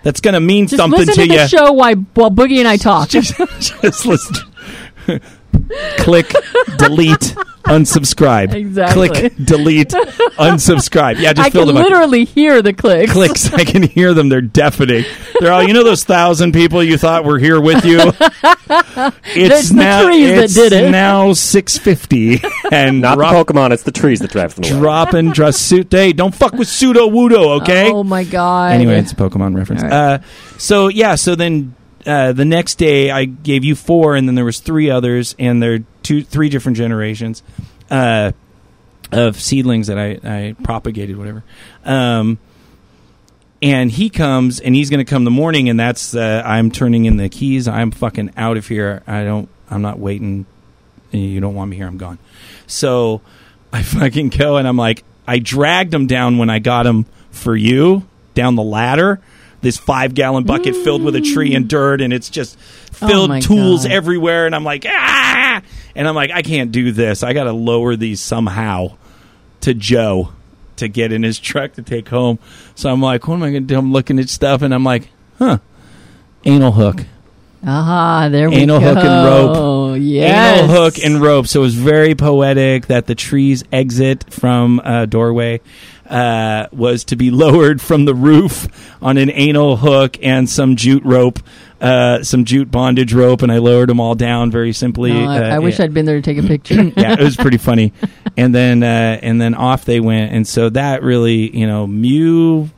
That's going to mean Just something listen to, to, you. the show while while Boogie and I talk. just, *laughs* just listen. *laughs* Click, delete, unsubscribe. Exactly. Click, delete, unsubscribe. Yeah, just I fill can them up literally hear the clicks. clicks. I can hear them. They're deafening. They're all. You know those thousand people you thought were here with you. *laughs* It's the now. trees that it's did it. now six fifty and Not drop, the Pokemon, it's the trees that drive them away. dropping dress suit day. Don't fuck with Sudowoodo. Okay. Oh my god. Anyway, it's a Pokemon reference. All right. Uh, so yeah, so then uh, the next day I gave you four, and then there was three others, and they're two, three different generations uh, of seedlings that I, I propagated, whatever. Um, and he comes, and he's going to come the morning, and that's uh, I'm turning in the keys. I'm fucking out of here. I don't. I'm not waiting. You don't want me here. I'm gone. So I *laughs* fucking go, and I'm like, I dragged him down when I got him for you down the ladder. This five gallon bucket filled with a tree and dirt, and it's just filled Oh tools God. everywhere. And I'm like, ah! And I'm like, I can't do this. I got to lower these somehow to Joe to get in his truck to take home. So I'm like, what am I going to do? I'm looking at stuff, and I'm like, huh, anal hook. Aha, there we Anal go. hook and rope. Oh, yes. Anal hook and rope. So it was very poetic that the tree's exit from a doorway uh, was to be lowered from the roof on an anal hook and some jute rope, uh, some jute bondage rope, and I lowered them all down very simply. No, I, uh, I wish yeah. I'd been there to take a *clears throat* picture. yeah, it was pretty *laughs* funny. And then uh, and then off they went, and so that really, you know, Mew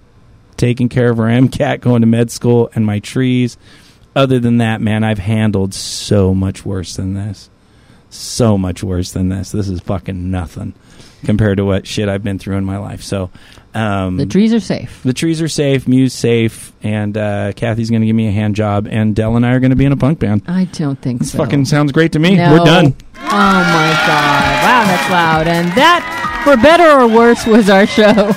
taking care of her MCAT, going to med school, and my trees. Other than that, man, I've handled so much worse than this. So much worse than this. This is fucking nothing compared to what shit I've been through in my life. So, um, the trees are safe. the trees are safe, Mew's safe, and uh, Kathy's going to give me a hand job, and Dell and I are going to be in a punk band. I don't think This so. fucking sounds great to me. No. We're done. Oh my god! Wow, that's loud. And that, for better or worse, was our show.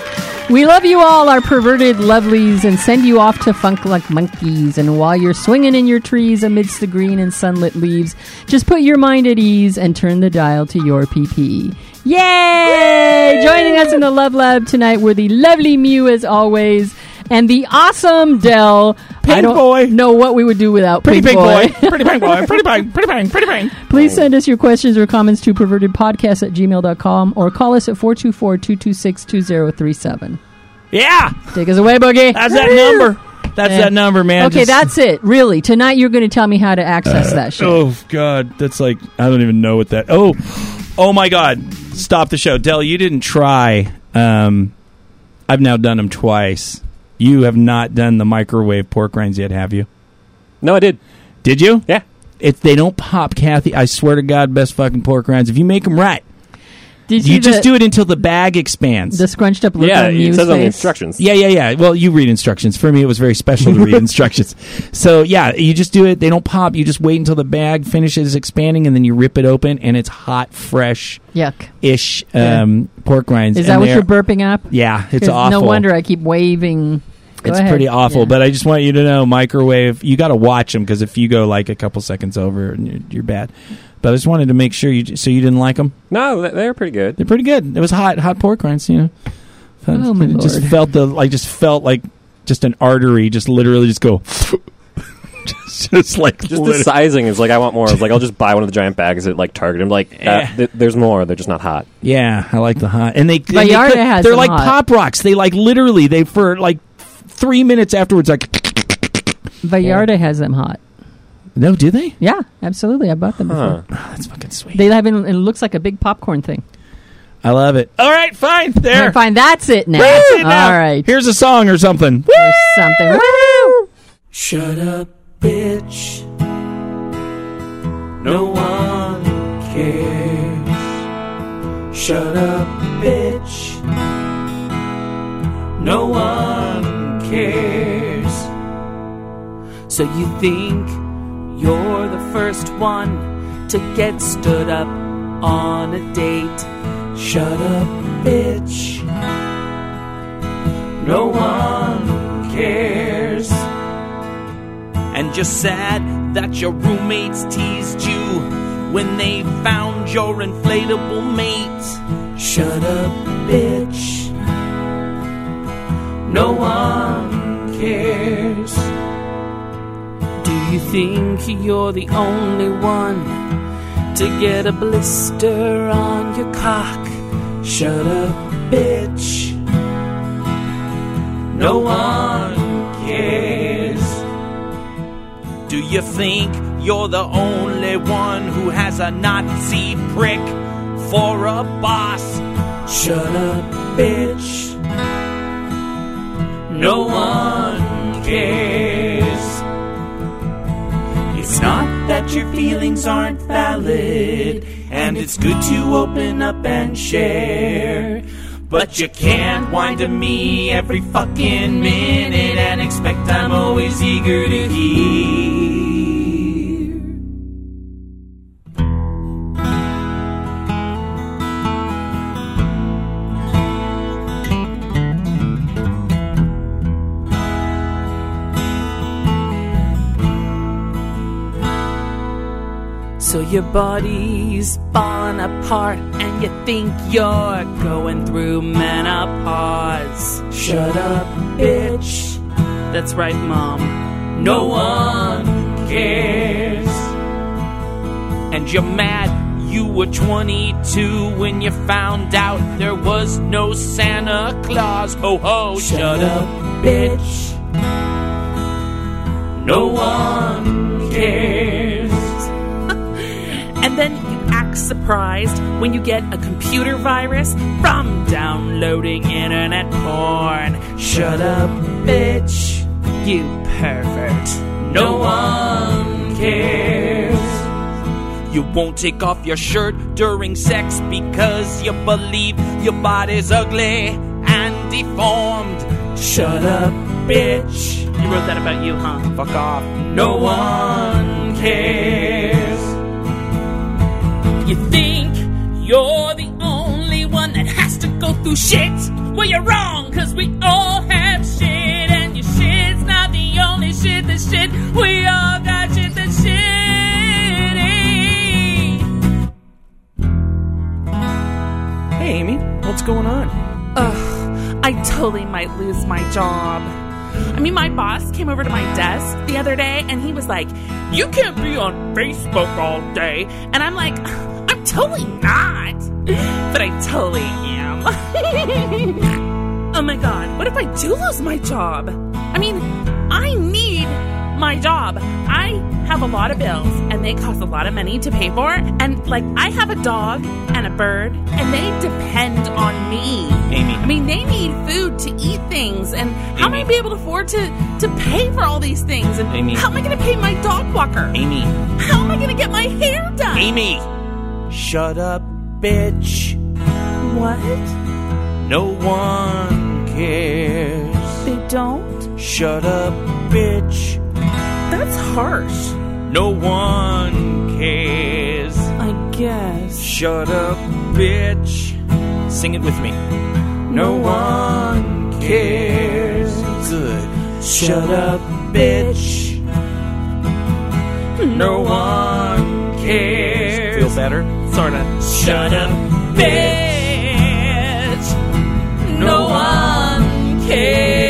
We love you all, our perverted lovelies, and send you off to funk like monkeys. And while you're swinging in your trees amidst the green and sunlit leaves, just put your mind at ease and turn the dial to your PP. Yay! Joining us in the Love Lab tonight were the lovely Mew as always. and the awesome Dell. I don't boy. know what we would do without Pretty Pink pink boy. Pretty pink boy. *laughs* Pretty pink. Pretty pink. Pretty pink. Please send us your questions or comments to pervertedpodcast at gmail.com or call us at 424 226 2037. Yeah. Take us away, Boogie. That's that number. That's that number, man. Okay, Just- that's it. Really. Tonight you're going to tell me how to access uh, that shit. Oh God, that's like I don't even know what that. Oh, oh my God! Stop the show, Dell. You didn't try. Um, I've now done them twice. You have not done the microwave pork rinds yet, have you? No, I did. Did you? Yeah. If they don't pop, Kathy, I swear to God, best fucking pork rinds. If you make them right, Did you see just the, do it until the bag expands. the scrunched up look yeah, on it Mew's says on the instructions. Yeah, yeah, yeah. Well, you read instructions. For me, it was very special to read *laughs* instructions. So, yeah, you just do it. They don't pop. You just wait until the bag finishes expanding, and then you rip it open, and it's hot, fresh Yuck. ish Yeah. um, pork rinds. Is that what you're burping up? Yeah, it's awful. No wonder I keep waving. Go it's ahead. pretty awful. Yeah. But I just want you to know, microwave. You got to watch them because if you go like a couple seconds over, and you're, you're bad. But I just wanted to make sure you. So you didn't like them? No, they- they're pretty good. They're pretty good. It was hot, hot pork rinds. You know, oh, Felt- Oh, my it just Lord. felt the like just felt like just an artery, just literally just go. *laughs* just, just like Just the sizing is like I want more. It's like I'll just buy one of the giant bags at like Target. I'm like, uh, Yeah. that, th- there's more. They're just not hot. yeah, I like the hot, and they. and they Vallarta cook- has They're like hot. pop rocks. They like literally they for like three minutes afterwards like. Vallarta has them hot. No, do they? Yeah, absolutely. I bought them Huh. before. Oh, that's fucking sweet. They have it, it looks like a big popcorn thing. I love it. All right, fine. There. Alright, fine, that's it now. That's it now. All right. Here's a song or something. Or something. Woo! Shut up, bitch. No one cares. Shut up, bitch. No one cares. So you think you're the first one to get stood up on a date? Shut up, bitch. No one cares and you're sad that your roommates teased you when they found your inflatable mate. Shut up, bitch. No one cares. You think you're the only one to get a blister on your cock? Shut up, bitch. No one cares. Do you think you're the only one who has a Nazi prick for a boss? Shut up, bitch. No one cares. That your feelings aren't valid, and it's good to open up and share. But you can't whine to me every fucking minute and expect I'm always eager to hear. So your body's falling apart and you think you're going through menopause. Shut up, bitch. That's right, mom. No one cares. And you're mad you were 22 when you found out there was no Santa Claus. Ho ho, shut, up, bitch. No one cares. Surprised when you get a computer virus from downloading internet porn. Shut up, bitch. You pervert. No one cares. You won't take off your shirt during sex because you believe your body's ugly and deformed. Shut up, bitch. You wrote that about you, huh? Fuck off. No one cares. You think you're the only one that has to go through shit? Well, you're wrong, cause we all have shit, and your shit's not the only shit that's shit. We all got shit that's shitty. Hey, Amy, what's going on? Ugh, I totally might lose my job. I mean, my boss came over to my desk the other day and he was like, You can't be on Facebook all day. And I'm like, totally not. But I totally am. *laughs* oh my god, what if I do lose my job? I mean, I need my job. I have a lot of bills and they cost a lot of money to pay for. And like, I have a dog and a bird and they depend on me. Amy. I mean, they need food to eat things. And how am I gonna be able to afford to, to pay for all these things? And Amy. how am I going to pay my dog walker? Amy. How am I going to get my hair done? Amy. Shut up, bitch. What? No one cares. They don't? Shut up, bitch. That's harsh. No one cares. I guess. Shut up, bitch. Sing it with me. No one cares. Good. Shut up, bitch. No one cares. Feel better? Sorta. Shut up, bitch. No one cares.